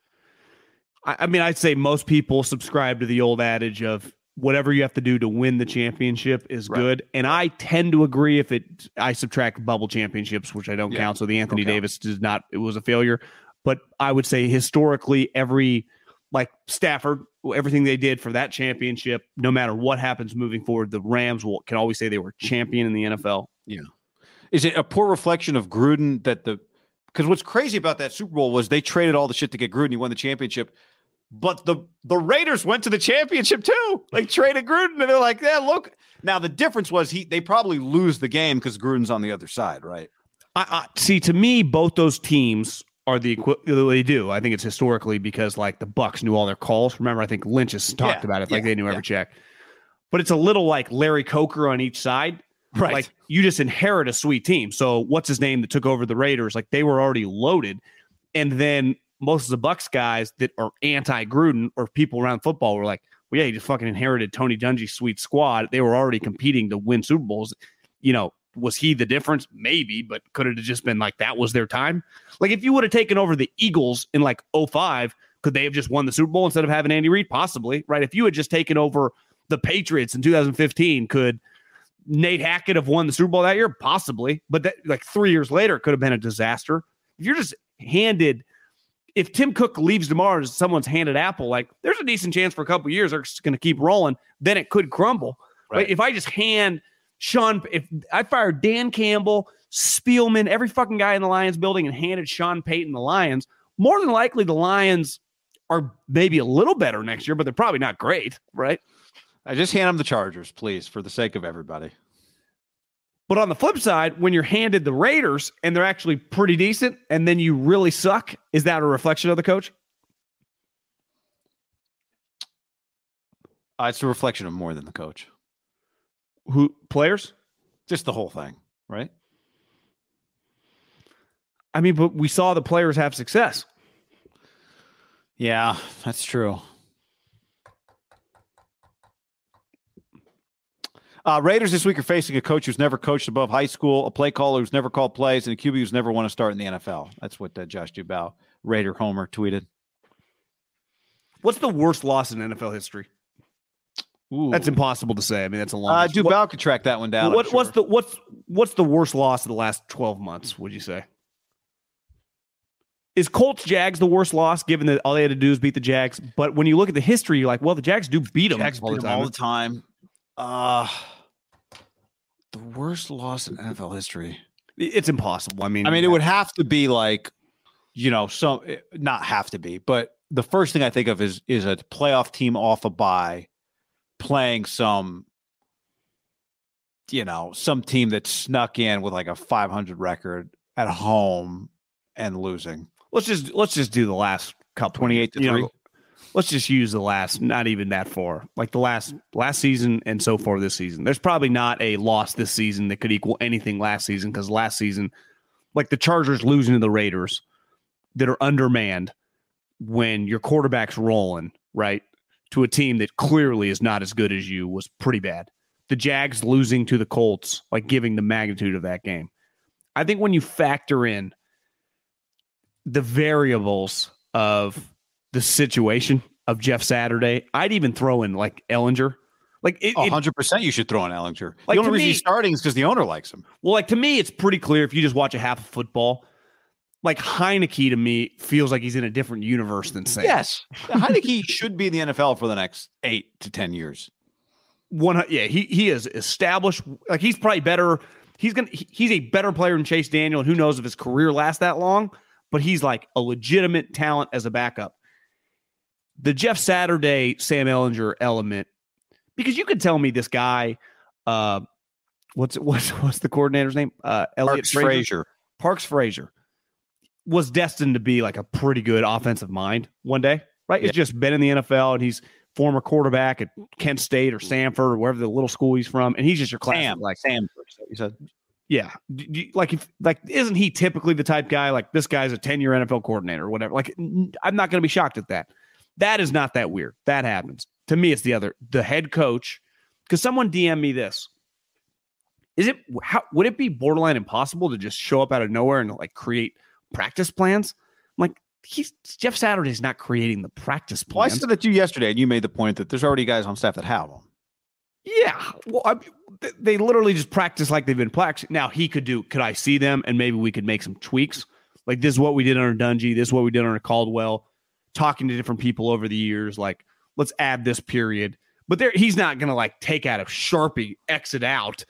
I, I mean, I'd say most people subscribe to the old adage of whatever you have to do to win the championship is Right. good. And I tend to agree if it I subtract bubble championships, which I don't Yeah, count. So the Anthony count. Davis does not it was a failure. But I would say historically, every like Stafford, everything they did for that championship, no matter what happens moving forward, the Rams will can always say they were champion in the NFL. Yeah. Is it a poor reflection of Gruden that the because what's crazy about that Super Bowl was they traded all the shit to get Gruden. He won the championship, but the the Raiders went to the championship too. Like traded Gruden, and they're like, yeah, look. Now the difference was he they probably lose the game because Gruden's on the other side, right? I, I see. To me, both those teams are the they do. I think it's historically because like the Bucks knew all their calls. Remember, I think Lynch has talked Yeah, about it. Like yeah, they knew every yeah. check. But it's a little like Larry Coker on each side. Right. Like you just inherit a sweet team. So what's his name that took over the Raiders? Like they were already loaded, and then most of the Bucks guys that are anti Gruden or people around football were like, "Well, yeah, you just fucking inherited Tony Dungy's sweet squad. They were already competing to win Super Bowls. You know, was he the difference? Maybe, but could it have just been like that was their time? Like if you would have taken over the Eagles in like 05, could they have just won the Super Bowl instead of having Andy Reid? Possibly, right? If you had just taken over the Patriots in 2015, could Nate Hackett have won the Super Bowl that year? Possibly, but that like three years later, it could have been a disaster. If you're just handed, if Tim Cook leaves tomorrow, as someone's handed apple, like there's a decent chance for a couple years they're just going to keep rolling. Then it could crumble. Right. Right. If I just hand Sean, if I fired Dan Campbell, Spielman, every fucking guy in the Lions building, and handed Sean Payton the Lions, more than likely the Lions are maybe a little better next year, but they're probably not great, right? I just hand them the Chargers, please, for the sake of everybody. But on the flip side, when you're handed the Raiders and they're actually pretty decent, and then you really suck, is that a reflection of the coach? Uh, it's a reflection of more than the coach, Who players? just the whole thing, right? I mean, but we saw the players have success. Yeah, that's true. Uh, Raiders this week are facing a coach who's never coached above high school, a play caller who's never called plays, and a QB who's never won a start in the NFL. That's what uh, Josh Dubow, Raider Homer, tweeted. What's the worst loss in NFL history? That's impossible to say. I mean, that's a long. Uh, what- Dubow could track that one down. what, I'm what's the what's what's the worst loss of the last twelve months? Would you say? Is Colts Jags the worst loss, given that all they had to do is beat the Jags? But when you look at the history, you're like, well, the Jags do beat them Jags all beat the 'em time. all the time. Uh, the worst loss in NFL history. It's impossible. I mean, I mean, it would have to be like, you know, some eh, not have to be, but the first thing I think of is is a playoff team off a bye playing some, you know, some team that snuck in with like a 500 record at home and losing. let's just let's just do the last couple 28 to three. let's just use the last not even that far like the last last season and so far this season there's probably not a loss this season that could equal anything last season because last season like the chargers losing to the raiders that are undermanned when your quarterback's rolling right to a team that clearly is not as good as you was pretty bad the jags losing to the colts like giving the magnitude of that game i think when you factor in the variables of the situation of Jeff Saturday, I'd even throw in like Ehlinger. Like it, Oh, 100% you should throw in Ehlinger. Like, the only reason me- he's starting is because the owner likes him. well, like to me, it's pretty clear if you just watch a half of football. Like Heinicke to me feels like he's in a different universe than Sam. Yes. Heinicke should be in the NFL for the next eight to 10 years. one yeah he he is established like he's probably better he's gonna he- he's a better player than chase daniel and who knows if his career lasts that long but he's like a legitimate talent as a backup the jeff saturday sam ehlinger element because you could tell me this guy uh what's what's what's the coordinator's name uh elliot Parks frazier Frazier. parks frazier was destined to be like a pretty good offensive mind one day right Yeah. he's just been in the nfl and he's former quarterback at Kent State or Sanford or wherever the little school he's from, and he's just your classic Sam. like Sam. You said yeah, like if like isn't he typically the type guy like this guy's a ten year NFL coordinator or whatever? Like I'm not going to be shocked at that. That is not that weird. That happens to me. It's the other the head coach because someone DM me this. Is it how would it be borderline impossible to just show up out of nowhere and like create practice plans. I'm like, he's Jeff Saturday's not creating the practice Well, I said that to you yesterday, and you made the point that there's already guys on staff that have them. Yeah. Well, I, they literally just practice like they've been practicing. Now he could do. Could I see them and maybe we could make some tweaks? Like this is what we did under Dungy. This is what we did under Caldwell. Talking to different people over the years, like let's add this period. But there, he's not gonna like take out a sharpie, exit out,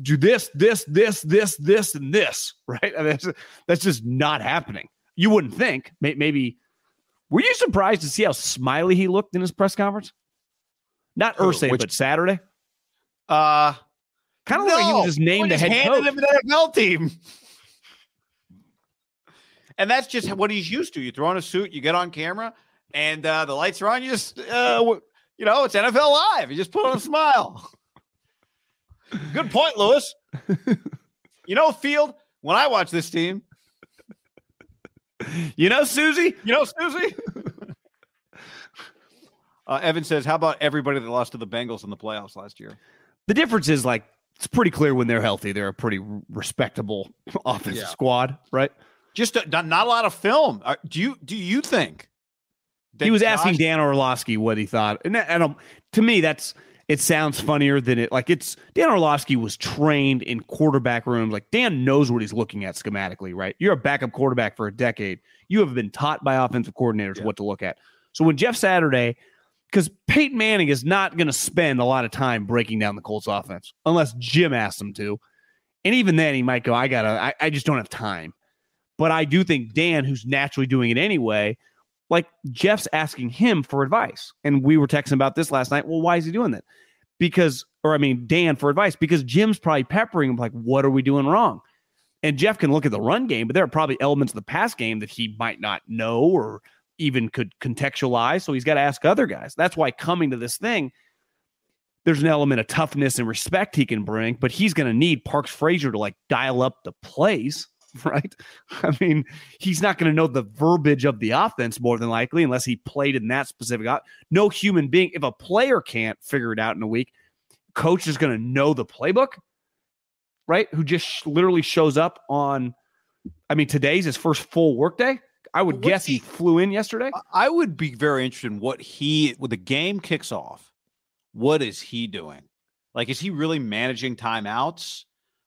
do this, this, this, this, this, and this. Right? I mean, that's that's just not happening. You wouldn't think. Maybe. Were you surprised to see how smiley he looked in his press conference? Not? Irsay, Which- but Saturday. Uh, Kind of like he was just named the head coach. him an NFL team. And that's just what he's used to. You throw on a suit, you get on camera, and uh, the lights are on. You just, uh, you know, it's NFL Live. You just put on a smile. Good point, Lewis. you know, Field. When I watch this team, You know, Susie? you know, Susie. uh, Evan says, "How about everybody that lost to the Bengals in the playoffs last year?" The difference is like it's pretty clear when they're healthy, they're a pretty respectable offensive Yeah. squad, right? Just a, not, not a lot of film. Uh, do you do you think? that he was asking Dan Orlovsky what he thought, and, and um, to me, that's it sounds funnier than it. Like it's Dan Orlovsky was trained in quarterback rooms. Like Dan knows what he's looking at schematically, right? You're a backup quarterback for a decade. You have been taught by offensive coordinators Yeah. what to look at. So when Jeff Saturday, because Peyton Manning is not going to spend a lot of time breaking down the Colts offense unless Jim asks him to, and even then he might go, "I gotta, I, I just don't have time." But I do think Dan, who's naturally doing it anyway, like Jeff's asking him for advice. And we were texting about this last night. Well, why is he doing that? Because, or I mean, Dan for advice, because Jim's probably peppering him like, what are we doing wrong? And Jeff can look at the run game, but there are probably elements of the pass game that he might not know or even could contextualize. So he's got to ask other guys. That's why coming to this thing, there's an element of toughness and respect he can bring, but he's going to need Parks Frazier to like dial up the plays, right? I mean, he's not going to know the verbiage of the offense more than likely unless he played in that specific. op- No human being, if a player can't figure it out in a week, coach is going to know the playbook, right? Who just sh- literally shows up on, I mean, today's his first full workday. I would What's guess he he- flew in yesterday. I would be very interested in what he when the game kicks off. What is he doing? Like, is he really managing timeouts,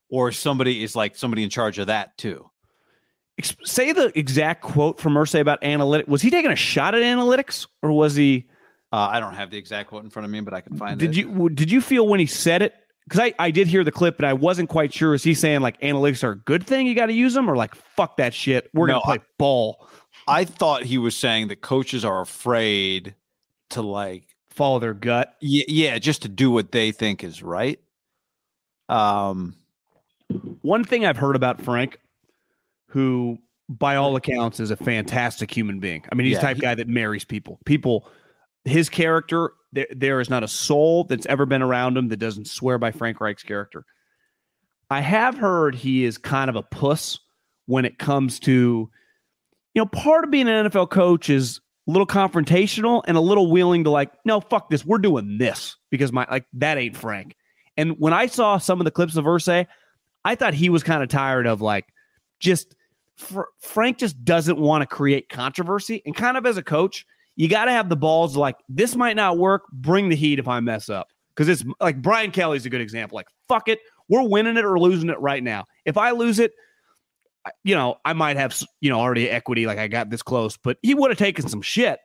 or somebody is like somebody in charge of that too? Say the exact quote from Irsay about analytics. Was he taking a shot at analytics or was he? Uh, I don't have the exact quote in front of me, but I can find Did it. you did you feel when he said it? Because I, I did hear the clip, but I wasn't quite sure. Is he saying like analytics are a good thing? You got to use them, or like fuck that shit. We're No, gonna play ball, I thought he was saying that coaches are afraid to like, follow their gut. yeah, yeah, just to do what they think is right. Um, One thing I've heard about Frank, who by all accounts is a fantastic human being. I mean, he's Yeah, the type he- guy that marries people. People, his character, there, there is not a soul that's ever been around him that doesn't swear by Frank Reich's character. I have heard he is kind of a puss when it comes to, you know, part of being an NFL coach is a little confrontational and a little willing to like, no, fuck this. We're doing this because my like that ain't Frank. And when I saw some of the clips of Irsay, I thought he was kind of tired of like just Fr- Frank just doesn't want to create controversy. And kind of as a coach, you got to have the balls like, this might not work. Bring the heat if I mess up. Because it's like Brian Kelly's a good example. Like, fuck it. We're winning it or losing it right now. If I lose it, you know, I might have, you know, already equity. Like, I got this close, but he would have taken some shit.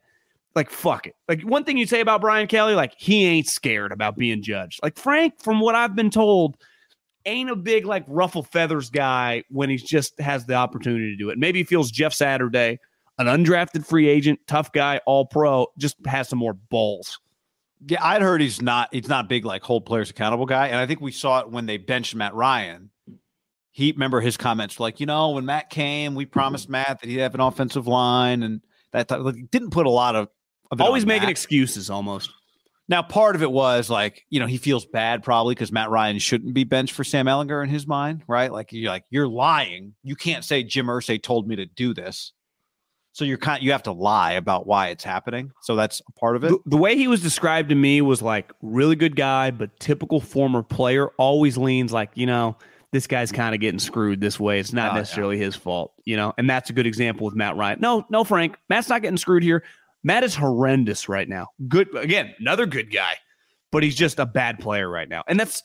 Like, fuck it. Like, one thing you say about Brian Kelly, like, he ain't scared about being judged. Like, Frank, from what I've been told, ain't a big like ruffle feathers guy when he just has the opportunity to do it. Maybe he feels Jeff Saturday, an undrafted free agent, tough guy, all pro, just has some more balls. Yeah, I'd heard he's not he's not big like hold players accountable guy, and I think we saw it when they benched Matt Ryan. He remember his comments like, you know, when Matt came, we promised Matt that he'd have an offensive line, and that type- like, didn't put a lot of, of Always making Matt. excuses almost. Now, part of it was like, you know, he feels bad probably because Matt Ryan shouldn't be benched for Sam Ehlinger in his mind, right? Like you're like you're lying. You can't say Jim Irsay told me to do this. So you're kind you have to lie about why it's happening. So that's a part of it. The, the way he was described to me was like really good guy, but typical former player always leans like, you know, this guy's kind of getting screwed this way. It's not Oh, yeah. necessarily his fault, you know. And that's a good example with Matt Ryan. No, no, Frank, Matt's not getting screwed here. Matt is horrendous right now. Good again, another good guy, but he's just a bad player right now. And that's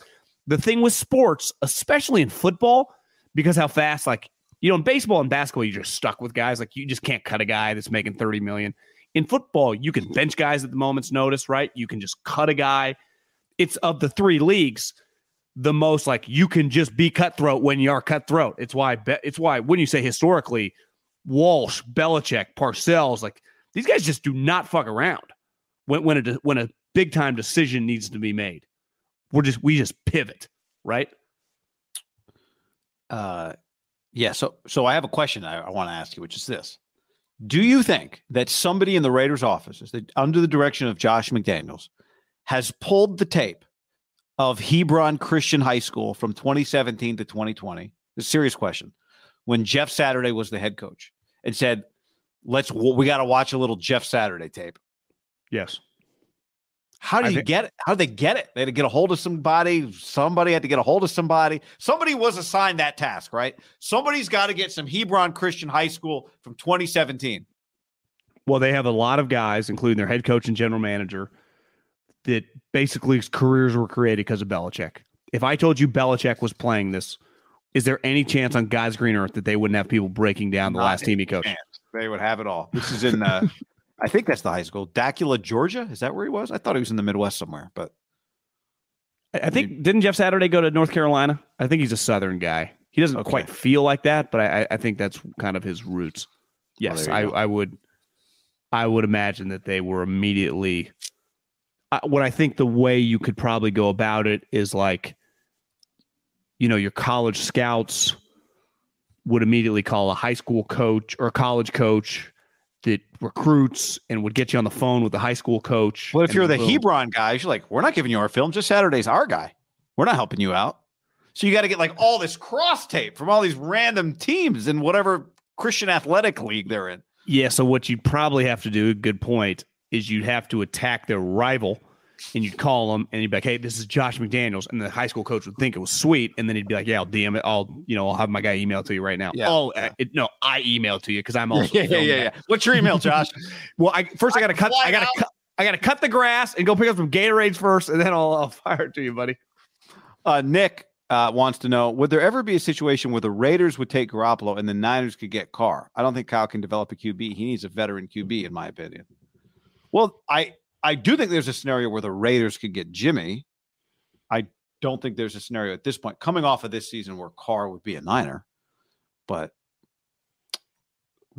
the thing with sports, especially in football, because how fast, like you know, in baseball and basketball, you're just stuck with guys. Like you just can't cut a guy that's making 30 million. In football, you can bench guys at the moment's notice, right? You can just cut a guy. It's of the three leagues, the most like you can just be cutthroat when you are cutthroat. It's why it's why when you say historically, Walsh, Belichick, Parcells, like these guys just do not fuck around when when a when a big time decision needs to be made. We're just we just pivot, right? Uh, yeah. So, so I have a question I, I want to ask you, which is this: Do you think that somebody in the Raiders' offices, that under the direction of Josh McDaniels, has pulled the tape of Hebron Christian High School from 2017 to 2020? It's a serious question. When Jeff Saturday was the head coach, and said, "Let's we got to watch a little Jeff Saturday tape." Yes. How do I you think- get it? How did they get it? They had to get a hold of somebody. Somebody had to get a hold of somebody. Somebody was assigned that task, right? Somebody's got to get some Hebron Christian High School from 2017. Well, they have a lot of guys, including their head coach and general manager, that basically careers were created because of Belichick. If I told you Belichick was playing this, is there any chance on God's green earth that they wouldn't have people breaking down the Not last team he coached? chance. They would have it all. This is in, uh, I think that's the high school, Dacula, Georgia. Is that where he was? I thought he was in the Midwest somewhere, but I I think didn't Jeff Saturday go to North Carolina? I think he's a Southern guy. He doesn't Okay. quite feel like that, but I, I think that's kind of his roots. Yes, there I, go. I would, I would imagine that they were immediately. I what I think the way you could probably go about it is like, you know, your college scouts would immediately call a high school coach or a college coach that recruits and would get you on the phone with the high school coach. what if you're the boom. Hebron guys? You're like, we're not giving you our film. Just Saturday's our guy. We're not helping you out. So you got to get like all this cross tape from all these random teams in whatever Christian athletic league they're in. Yeah. So what you'd probably have to do, a good point, is you'd have to attack their rival and you'd call them and you'd be like, hey, this is Josh McDaniels. And the high school coach would think it was sweet. And then he'd be like, yeah, I'll DM it. I'll, you know, I'll have my guy email to you right now. Yeah, oh, yeah. it, no, I email to you because I'm also. yeah, yeah, yeah, yeah. What's your email, Josh? Well, I first I got to cut. I got to cut. I got to cut the grass and go pick up some Gatorades first, and then I'll, I'll fire it to you, buddy. Uh, Nick uh, wants to know: Would there ever be a situation where the Raiders would take Garoppolo and the Niners could get Carr? I don't think Kyle can develop a QB. He needs a veteran QB, in my opinion. Well, I I do think there's a scenario where the Raiders could get Jimmy. I don't think there's a scenario at this point coming off of this season where Carr would be a Niner, but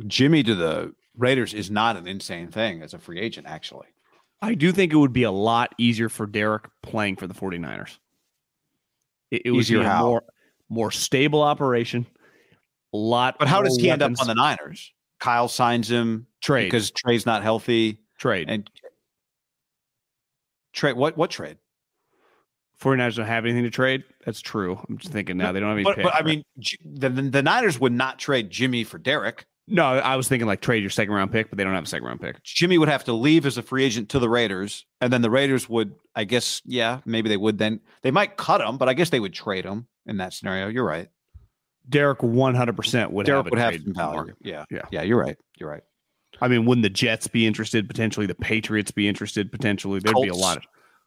Jimmy to the Raiders is not an insane thing as a free agent, actually. I do think it would be a lot easier for Derek playing for the 49ers. It, it be a how? more more stable operation. A lot. But how does he end up on the Niners? Kyle signs him trade? because Trey's not healthy. trade. And trade what what trade? 49ers don't have anything to trade. That's true. I'm just thinking now they don't have any. But, pick, but I mean, the, the Niners would not trade Jimmy for Derek. no, I was thinking like trade your second round pick, but they don't have a second round pick. Jimmy would have to leave as a free agent to the Raiders, and then the Raiders would, I guess, yeah, maybe they would. Then they might cut him, but I guess they would trade him in that scenario. You're right. Derek 100 percent would Derek have a would have trade some value. Yeah, Yeah. yeah. You're right. You're right. I mean, wouldn't the Jets be interested? Potentially, the Patriots be interested? Potentially, there'd be a lot of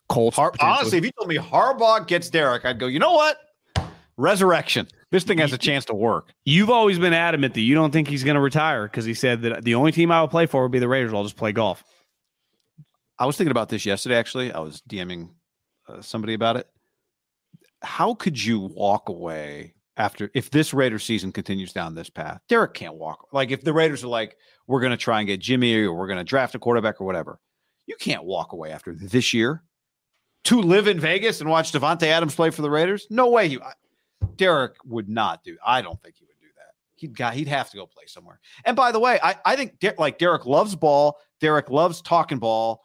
Colts. Har- honestly, if you told me Harbaugh gets Derek, I'd go. You know what? Resurrection. This thing has a chance to work. You've always been adamant that you don't think he's going to retire because he said that the only team I would play for would be the Raiders. I'll just play golf. I was thinking about this yesterday. Actually, I was DMing uh, somebody about it. How could you walk away after if this Raiders season continues down this path? Derek can't walk. Like if the Raiders are like, we're going to try and get Jimmy, or we're going to draft a quarterback, or whatever. You can't walk away after this year to live in Vegas and watch Davante Adams play for the Raiders. No way. He, I- Derek would not do. I don't think he would do that. He'd got. He'd have to go play somewhere. And by the way, I I think Der- like Derek loves ball. Derek loves talking ball.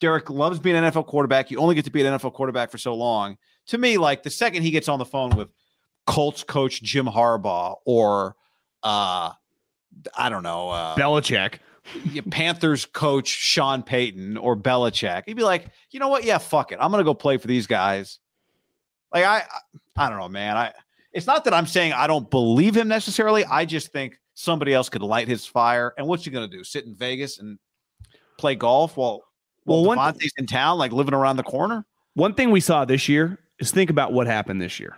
Derek loves being an NFL quarterback. You only get to be an NFL quarterback for so long. To me, like the second he gets on the phone with Colts coach Jim Harbaugh or uh I don't know, uh Belichick. yeah, Panthers coach Sean Payton or Belichick, he'd be like, you know what? Yeah, fuck it. I'm gonna go play for these guys. Like I, I, I don't know, man. I It's not that I'm saying I don't believe him necessarily. I just think somebody else could light his fire. And what's he going to do? Sit in Vegas and play golf while Well, well, one- Davante's in town, like living around the corner? One thing we saw this year is think about what happened this year.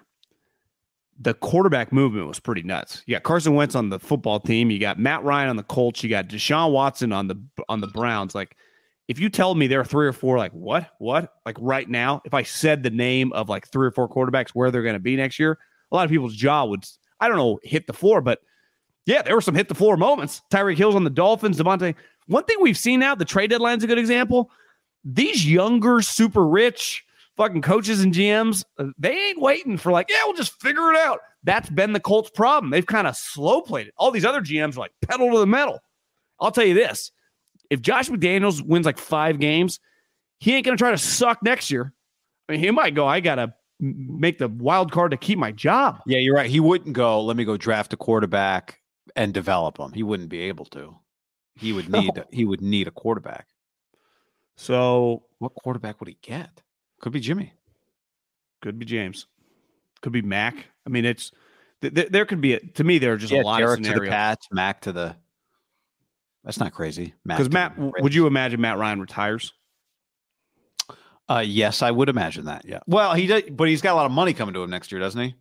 The quarterback movement was pretty nuts. You got Carson Wentz on the football team. You got Matt Ryan on the Colts. You got Deshaun Watson on the on the Browns. Like, if you tell me there are three or four, like what, what, like right now, if I said the name of like three or four quarterbacks where they're going to be next year, a lot of people's jaw would, I don't know, hit the floor. But yeah, there were some hit the floor moments. Tyreek Hill's on the Dolphins. Davante. One thing we've seen now, the trade deadline's a good example. These younger, super rich fucking coaches and GMs, uh, they ain't waiting for like, yeah, we'll just figure it out. That's been the Colts' problem. They've kind of slow played it. All these other GMs are like pedal to the metal. I'll tell you this: if Josh McDaniels wins like five games, he ain't gonna try to suck next year. I mean, he might go. I gotta make the wild card to keep my job. Yeah, you're right. He wouldn't go, let me go draft a quarterback and develop him. He wouldn't be able to. He would No. need he would need a quarterback. So What quarterback would he get? Could be Jimmy. could be James, could be Mac. I mean, it's th- th- there could be a, to me there are just a lot Derek of to the scenarios. Pats, Mac to the. That's not crazy. Because to Matt, would you imagine Matt Ryan retires? Uh, yes, I would imagine that. Yeah. Well, he does, but he's got a lot of money coming to him next year, doesn't he?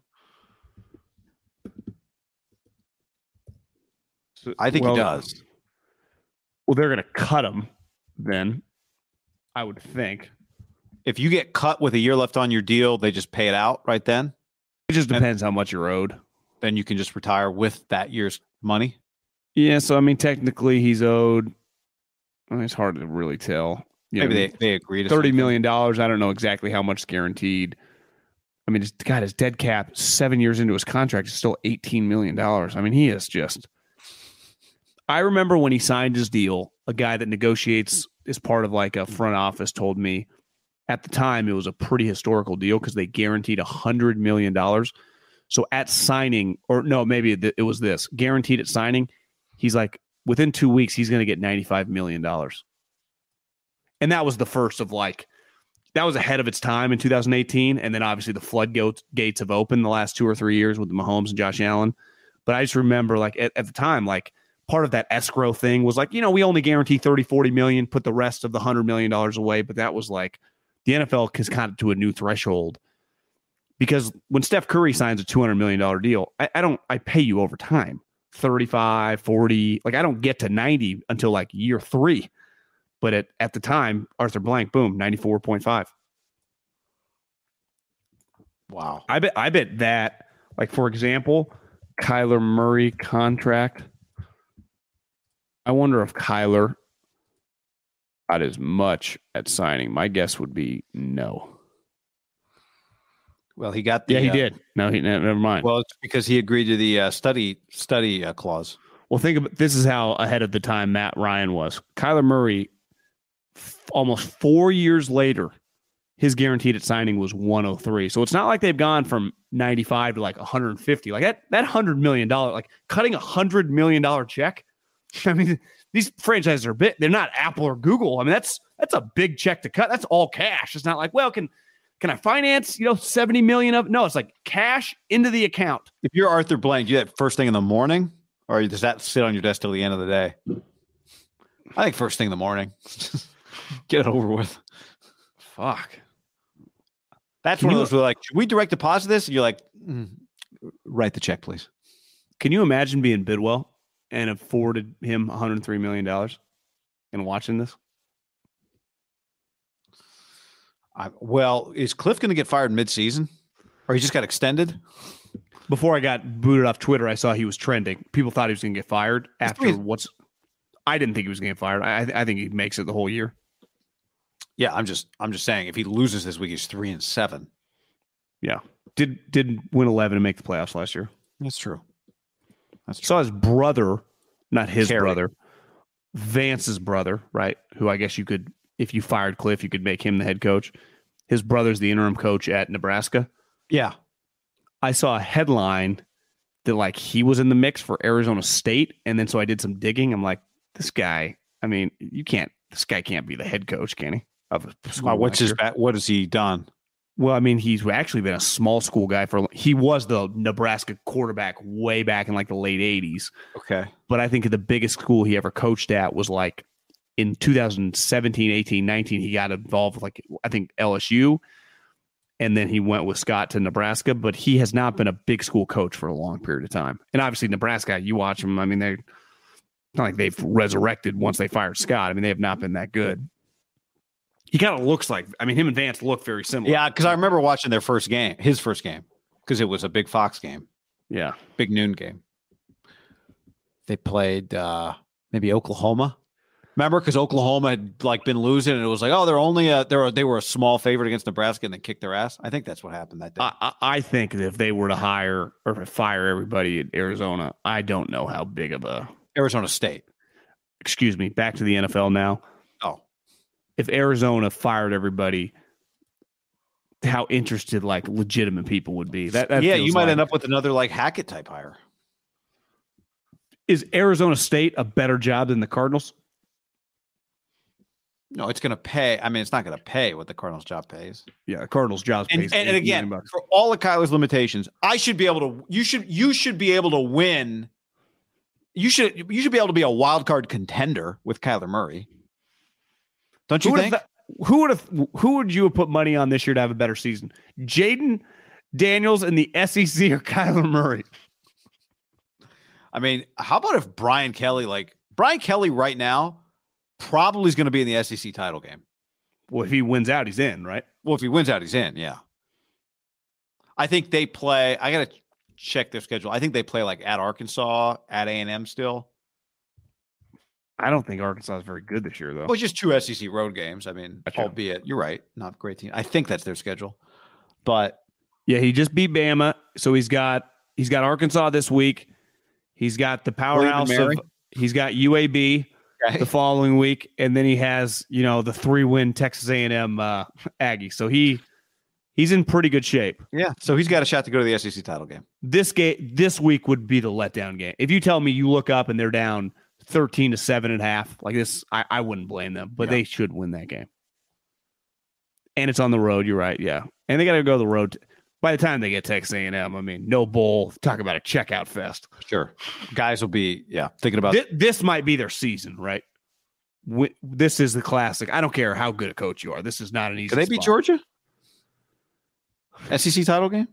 I think Well, he does. Well, they're going to cut him then. I would think. If you get cut with a year left on your deal, they just pay it out right then. It just And- depends how much you're owed. Then you can just retire with that year's money. Yeah, so I mean, technically, he's owed. I mean, it's hard to really tell. You Maybe know, they, they agree to thirty million dollars. I don't know exactly how much is guaranteed. I mean, God, his dead cap seven years into his contract is still eighteen million dollars. I mean, he is just. I remember when he signed his deal, a guy that negotiates as part of like a front office told me at the time it was a pretty historical deal because they guaranteed a hundred million dollars. So at signing, or no, maybe it was this guaranteed at signing. He's like within two weeks he's going to get ninety five million dollars, and that was the first of like that was ahead of its time in 2018. And then obviously the floodgates gates have opened the last two or three years with the Mahomes and Josh Allen. But I just remember like at, at the time, like part of that escrow thing was like, you know, we only guarantee 30, 40 million, put the rest of the hundred million dollars away. But that was like the NFL has kind of to a new threshold because when Steph Curry signs a $200 million deal, I, I don't, I pay you over time 35, 40, like I don't get to 90 until like year three. But at, at the time, Arthur Blank, boom, 94.5. Wow. I bet I bet that, like for example, Kyler Murray contract. I wonder if Kyler got as much at signing. My guess would be no. Well, he got the. Yeah, he uh, did. No, he never mind. Well, Well, it's because he agreed to the uh, study study uh, clause. Well, think about this is how ahead of the time Matt Ryan was. Kyler Murray, f- almost four years later, his guaranteed at signing was 103. So it's not like they've gone from 95 to like 150. Like that that hundred million dollar, like cutting a hundred million dollar check. I mean, these franchises are big. They're not Apple or Google. I mean, that's that's a big check to cut. That's all cash. It's not like, well, can can I finance, you know, 70 million of no, it's like cash into the account. If you're Arthur Blank, you that first thing in the morning, or does that sit on your desk till the end of the day? I think first thing in the morning. Get it over with. Fuck. That's Can one of those where like, should we direct deposit this? And you're like, "Mm, write the check, please. Can you imagine being Bidwill and afforded him 103 million dollars and watching this? I, well, is Cliff going to get fired mid-season, or he just got extended? Before I got booted off Twitter, I saw he was trending. People thought he was going to get fired after what's. I didn't think he was going to get fired. I, I think he makes it the whole year. Yeah, I'm just, I'm just saying, if he loses this week, he's three and seven. Yeah, did did win 11 and make the playoffs last year. That's true. That's true. Saw his brother, not his Kerry. brother, Vance's brother, right? Who I guess you could, if you fired Cliff, you could make him the head coach. His brother's the interim coach at Nebraska. Yeah, I saw a headline that like he was in the mix for Arizona State, and then so I did some digging. I'm like, this guy. I mean, you can't. This guy can't be the head coach, can he? Of a Wow, what's his, year. ba- what has he done? Well, I mean, he's actually been a small school guy for. He was the Nebraska quarterback way back in like the late '80s. Okay. But I think the biggest school he ever coached at was like in 2017, 18, 19. He got involved with like I think LSU, and then he went with Scott to Nebraska. But he has not been a big school coach for a long period of time. And obviously, Nebraska, you watch them. I mean, they're not like they've resurrected once they fired Scott. I mean, they have not been that good. He kind of looks like. I mean, him and Vance look very similar. Yeah, because I remember watching their first game, his first game, because it was a big Fox game, yeah. big noon game. They played uh maybe Oklahoma. Remember, because Oklahoma had like been losing, and it was like, oh, they're only a they're a, they were a small favorite against Nebraska, and they kicked their ass. I think that's what happened that day. I, I I think that if they were to hire or fire everybody at Arizona, I don't know how big of a. Arizona State. Excuse me. Back to the NFL now. If Arizona fired everybody, how interested like legitimate people would be. That, that yeah, you might like- end up with another like Hackett type hire. Is Arizona State a better job than the Cardinals? No, it's going to pay. I mean, it's not going to pay what the Cardinals job pays. Yeah, the Cardinals jobs. And, pays and, and again, for all of Kyler's limitations, I should be able to. You should. You should be able to win. You should. You should be able to be a wild card contender with Kyler Murray. Don't you would think? have who would have who would you have put money on this year to have a better season? Jayden Daniels in the SEC or Kyler Murray? I mean, how about if Brian Kelly, like Brian Kelly, right now, probably is going to be in the SEC title game. Well, if he wins out, he's in, right? Well, if he wins out, he's in. Yeah. I think they play. I got to check their schedule. I think they play like at Arkansas, at A and M still. I don't think Arkansas is very good this year, though. Well, just two SEC road games. I mean, Gotcha. albeit you're right, not great team. I think that's their schedule, but Yeah, he just beat Bama, so he's got he's got Arkansas this week. He's got the powerhouse of he's got UAB the following week, and then he has you know the three win Texas A and M uh, Aggie. So he he's in pretty good shape. yeah. So he's got a shot to go to the SEC title game. This game this week would be the letdown game. If you tell me you look up and they're down thirteen to seven and a half, like this, I, I wouldn't blame them. But Yeah. they should win that game. And it's on the road. You're right. Yeah, and they got to go the road. By the time they get Texas A&M, I mean, no bowl. Talk about a checkout fest. Sure, guys will be yeah thinking about Thi- this might be their season, right? Wi- This is the classic. I don't care how good a coach you are. This is not an easy. Can they beat. Georgia? SEC title game?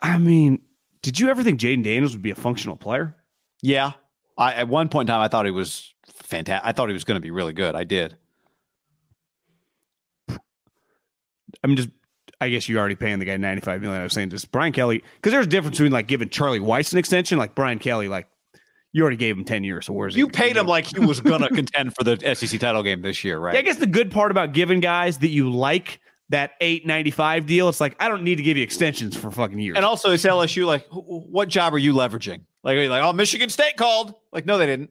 I mean, did you ever think Jayden Daniels would be a functional player? Yeah. I at one point in time I thought he was fantastic. I thought he was going to be really good. I did. I'm just. I guess you're already paying the guy 95 million. I was saying just Brian Kelly because there's a difference between like giving Charlie Weis an extension, like Brian Kelly, like you already gave him 10 years. So where's he You paid him like he was going to contend for the SEC title game this year, right? Yeah, I guess the good part about giving guys that you like that 895 deal, it's like I don't need to give you extensions for fucking years. And also, it's LSU. Like, wh- wh- what job are you leveraging? Like, like, oh, Michigan State called? Like, no, they didn't.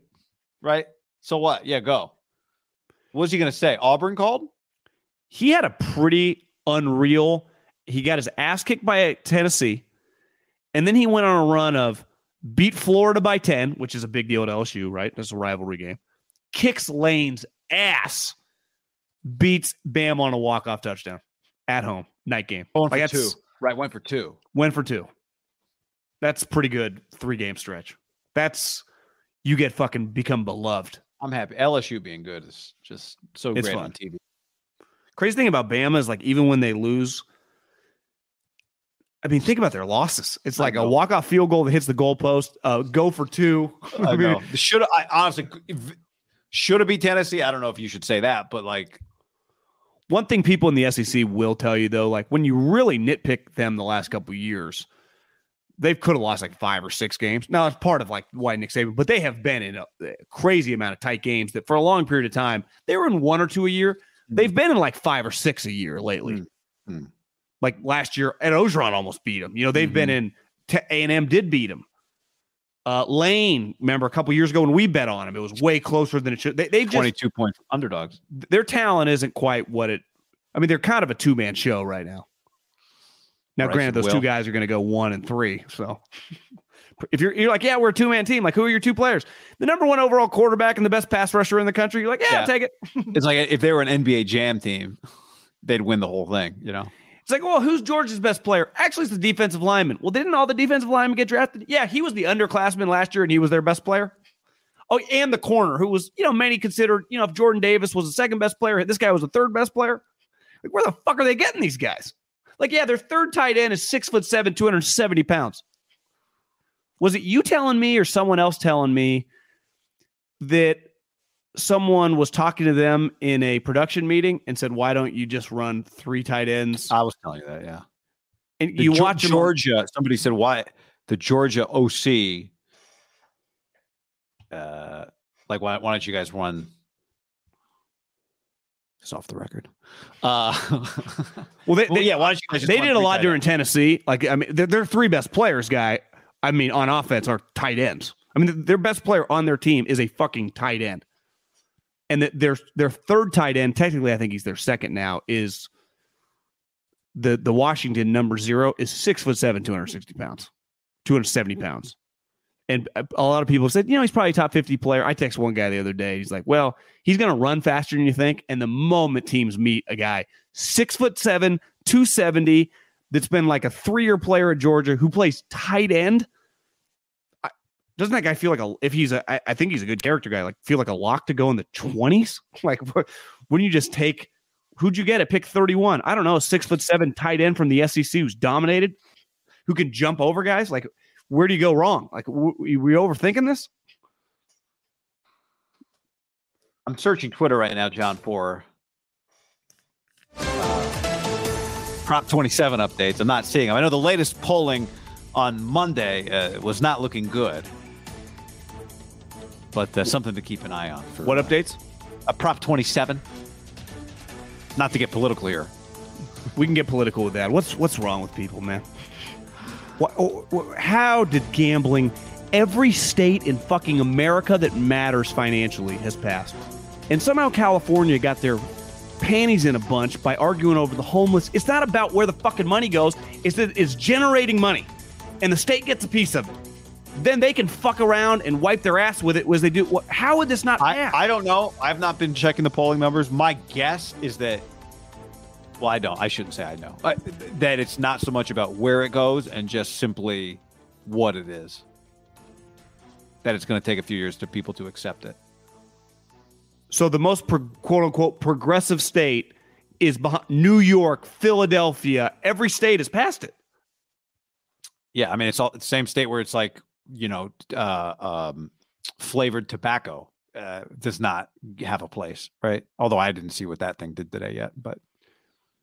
Right. So what? Yeah, go. What was he going to say? Auburn called? he had a pretty unreal. He got his ass kicked by Tennessee, and then he went on a run of beat Florida by ten, which is a big deal at LSU, right? That's a rivalry game. Kicks Lane's ass, beats Bam on a walk off touchdown at home night game. Going for Like, two. Right. Went for two. Went for two. That's pretty good three game stretch. That's you get fucking become beloved. I'm happy. LSU being good is just so It's great fun. on TV. Crazy thing about Bama is like even when they lose, I mean, think about their losses. It's I like a walk off field goal that hits the goalpost, uh, go for two. I mean, know. Should I honestly should it be Tennessee? I don't know if you should say that, but like, One thing people in the SEC will tell you though, like when you really nitpick them the last couple of years, they could have lost like five or six games. Now it's part of like why Nick Saban, but they have been in a crazy amount of tight games that for a long period of time they were in one or two a year. They've been in like five or six a year lately. Mm. Mm. Like last year, and Orgeron almost beat them. You know they've been in A and M did beat them. Uh, Lane, remember a couple years ago when we bet on him, it was way closer than it should. They, they've just 22 point underdogs. their talent isn't quite what it. I mean, they're kind of a two man show right now. Now, Bryson granted, those Will. two guys are going to go one and three. So, if you're you're like, yeah, we're a two man team. Like, who are your two players? The number one overall quarterback and the best pass rusher in the country. You're like, yeah, Yeah. I'll take it. It's like if they were an NBA Jam team, they'd win the whole thing. You know, It's like, well, who's Georgia's best player? Actually, it's the defensive lineman. Well, didn't all the defensive linemen get drafted? Yeah, he was the underclassman last year, and he was their best player. Oh, and the corner, who was, you know, many considered, you know, if Jordan Davis was the second best player, this guy was the third best player. Like, where the fuck are they getting these guys? Like, yeah, their third tight end is six foot seven, 270 pounds. Was it you telling me or someone else telling me that someone was talking to them in a production meeting and said, "Why don't you just run three tight ends?" I was telling you that. Yeah, And The you Geor- watch them Georgia. Somebody said why the Georgia OC. Uh, like why, why don't you guys run? Off the record. Uh, Well, they, well, yeah. Why don't you guys? They did a lot during? Tennessee. Like, I mean, their, their three best players, guy. I mean, on offense are tight ends. I mean, their best player on their team is a fucking tight end, and that their their third tight end, technically, I think he's their second now, is the the Washington number zero is six foot seven, two hundred sixty pounds, two hundred seventy pounds. And a a lot of people said, you know, he's probably top 50 player. I text one guy the other day. He's like, well, he's going to run faster than you think. And the moment teams meet a guy six foot seven, 270, that's been like a three year player at Georgia who plays tight end, doesn't that guy feel like a, if he's a, I, I think he's a good character guy, like feel like a lock to go in the 20s? Like, wouldn't you just take, who'd you get at pick 31? I don't know, six foot seven tight end from the SEC who's dominated, who can jump over guys? Like, where do you go wrong? Like, w- we we overthinking this? I'm searching Twitter right now, John, for Prop 27 updates. I'm not seeing them. I know the latest polling on Monday uh, was not looking good, but uh, something to keep an eye on. For, What updates? Uh, Prop 27. Not to get political here. We can get political with that. What's what's wrong with people, man? What, oh, how did gambling? Every state in fucking America that matters financially has passed, and somehow California got their panties in a bunch by arguing over the homeless. It's not about where the fucking money goes. It's that it's generating money, and the state gets a piece of it. Then they can fuck around and wipe their ass with it as they do. How would this not I, pass? I don't know. I've not been checking the polling numbers. My guess is that, well, I don't. I shouldn't say I know. That it's not so much about where it goes and just simply what it is. That it's going to take a few years to people to accept it. So the most pro- quote unquote progressive state is behind New York, Philadelphia. Every state has passed it. Yeah, I mean, it's all the same state where it's like you know, uh, um, flavored tobacco uh, does not have a place, right? Although I didn't see what that thing did today yet, but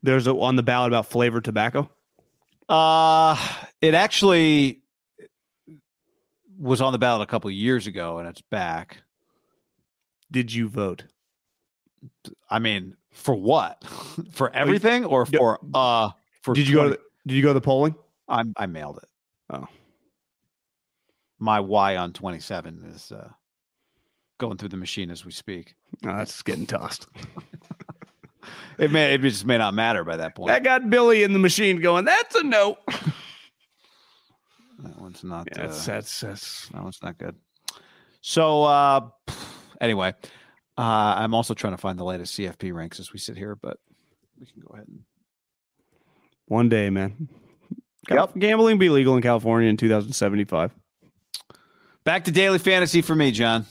There's a, on the ballot about flavored tobacco. Uh it actually was on the ballot a couple of years ago and it's back. Did you vote? I mean, for what? for everything or for uh for Did you go? To the, did you go to the polling? I I mailed it. Oh. My Y on 27 is uh going through the machine as we speak. No, that's getting tossed. It may it just may not matter by that point. I got Billy in the machine going. That's a no. that one's not Yeah, that's uh, that's that's. that one's not good. So uh anyway, uh I'm also trying to find the latest CFP ranks as we sit here, but we can go ahead and One day, man. Cal- Gambling be legal in California in 2075. Back to daily fantasy for me, John.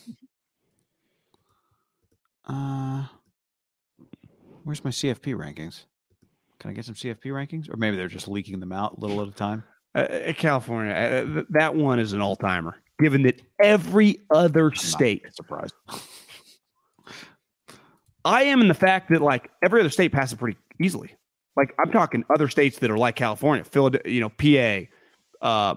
Uh, where's my CFP rankings? Can I get some CFP rankings, or maybe they're just leaking them out a little at a time? Uh, uh, California, uh, that one is an all timer. Given that every other I'm state surprised. I am in the fact that like every other state passes pretty easily. Like I'm talking other states that are like California, Philadelphia, you know, PA, uh,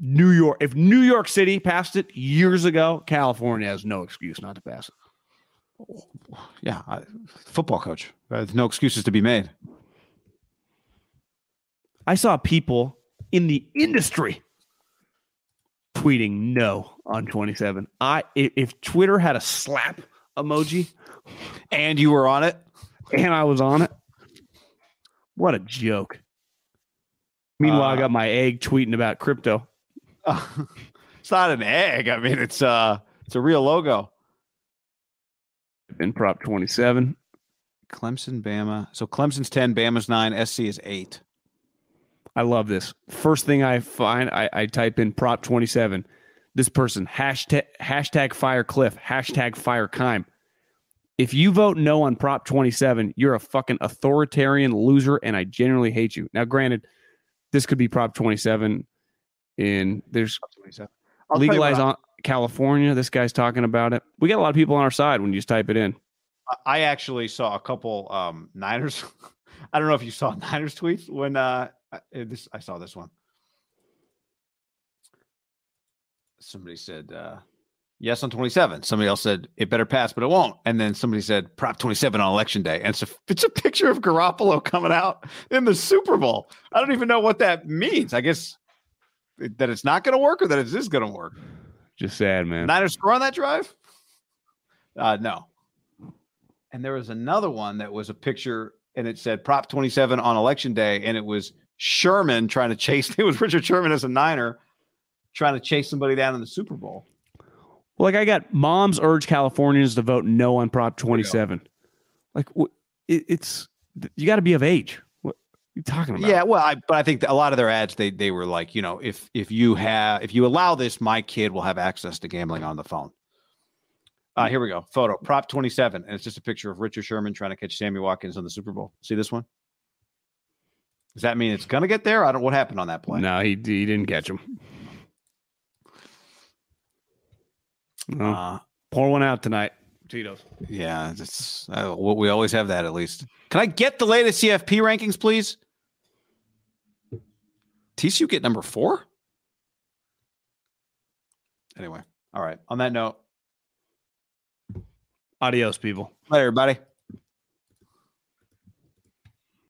New York. If New York City passed it years ago, California has no excuse not to pass it. Yeah, I, football coach. There's no excuses to be made. I saw people in the industry tweeting no on 27. I if, Twitter had a slap emoji And you were on it. and I was on it, what a joke. Meanwhile, I Uh, got my egg tweeting about crypto. it's not an egg. I mean, it's uh, it's a real logo. In Prop 27. Clemson, Bama. So Clemson's 10, Bama's 9, SC is 8. I love this. First thing I find, I, I type in prop 27. This person, hashtag, hashtag fire cliff, hashtag fire Keim. If you vote no on prop 27, you're a fucking authoritarian loser, and I genuinely hate you. Now, granted, this could be prop 27 in there's I'll tell you legalize on California. This guy's talking about it. We got a lot of people on our side when you just type it in. I- actually saw a couple um, Niners. I don't know if you saw Niners tweets when uh, I- this. I saw this one. Somebody said uh, yes on 27. Somebody else said it better pass, but it won't. And then somebody said Prop 27 on election day. And it's a, it's a picture of Garoppolo coming out in the Super Bowl. I don't even know what that means. I guess that it's not going to work or that it is going to work. Just sad, man. Niners score on that drive? Uh, no. And there was another one that was a picture and it said Prop 27 on election day. And it was Sherman trying to chase, it was Richard Sherman as a Niner trying to chase somebody down in the Super Bowl. Well, Like I got moms urge Californians to vote no on Prop There you go. 27. Like it, it's you got to be of age. You talking about? Yeah, well, I, but I think a lot of their ads they they were like, you know, if if you have if you allow this, my kid will have access to gambling on the phone. Uh, here we go. Photo prop 27. And it's just a picture of Richard Sherman trying to catch Sammy Watkins on the Super Bowl. See this one? Does that mean it's gonna get there? I don't what happened on that play. No, he he didn't catch him. No. Uh, pour one out tonight, Tito's. yeah, it's uh, what we always have that at least. Can I get the latest CFP rankings, please? TCU get number four? Anyway, all right. On that note, Adios, people. later, everybody.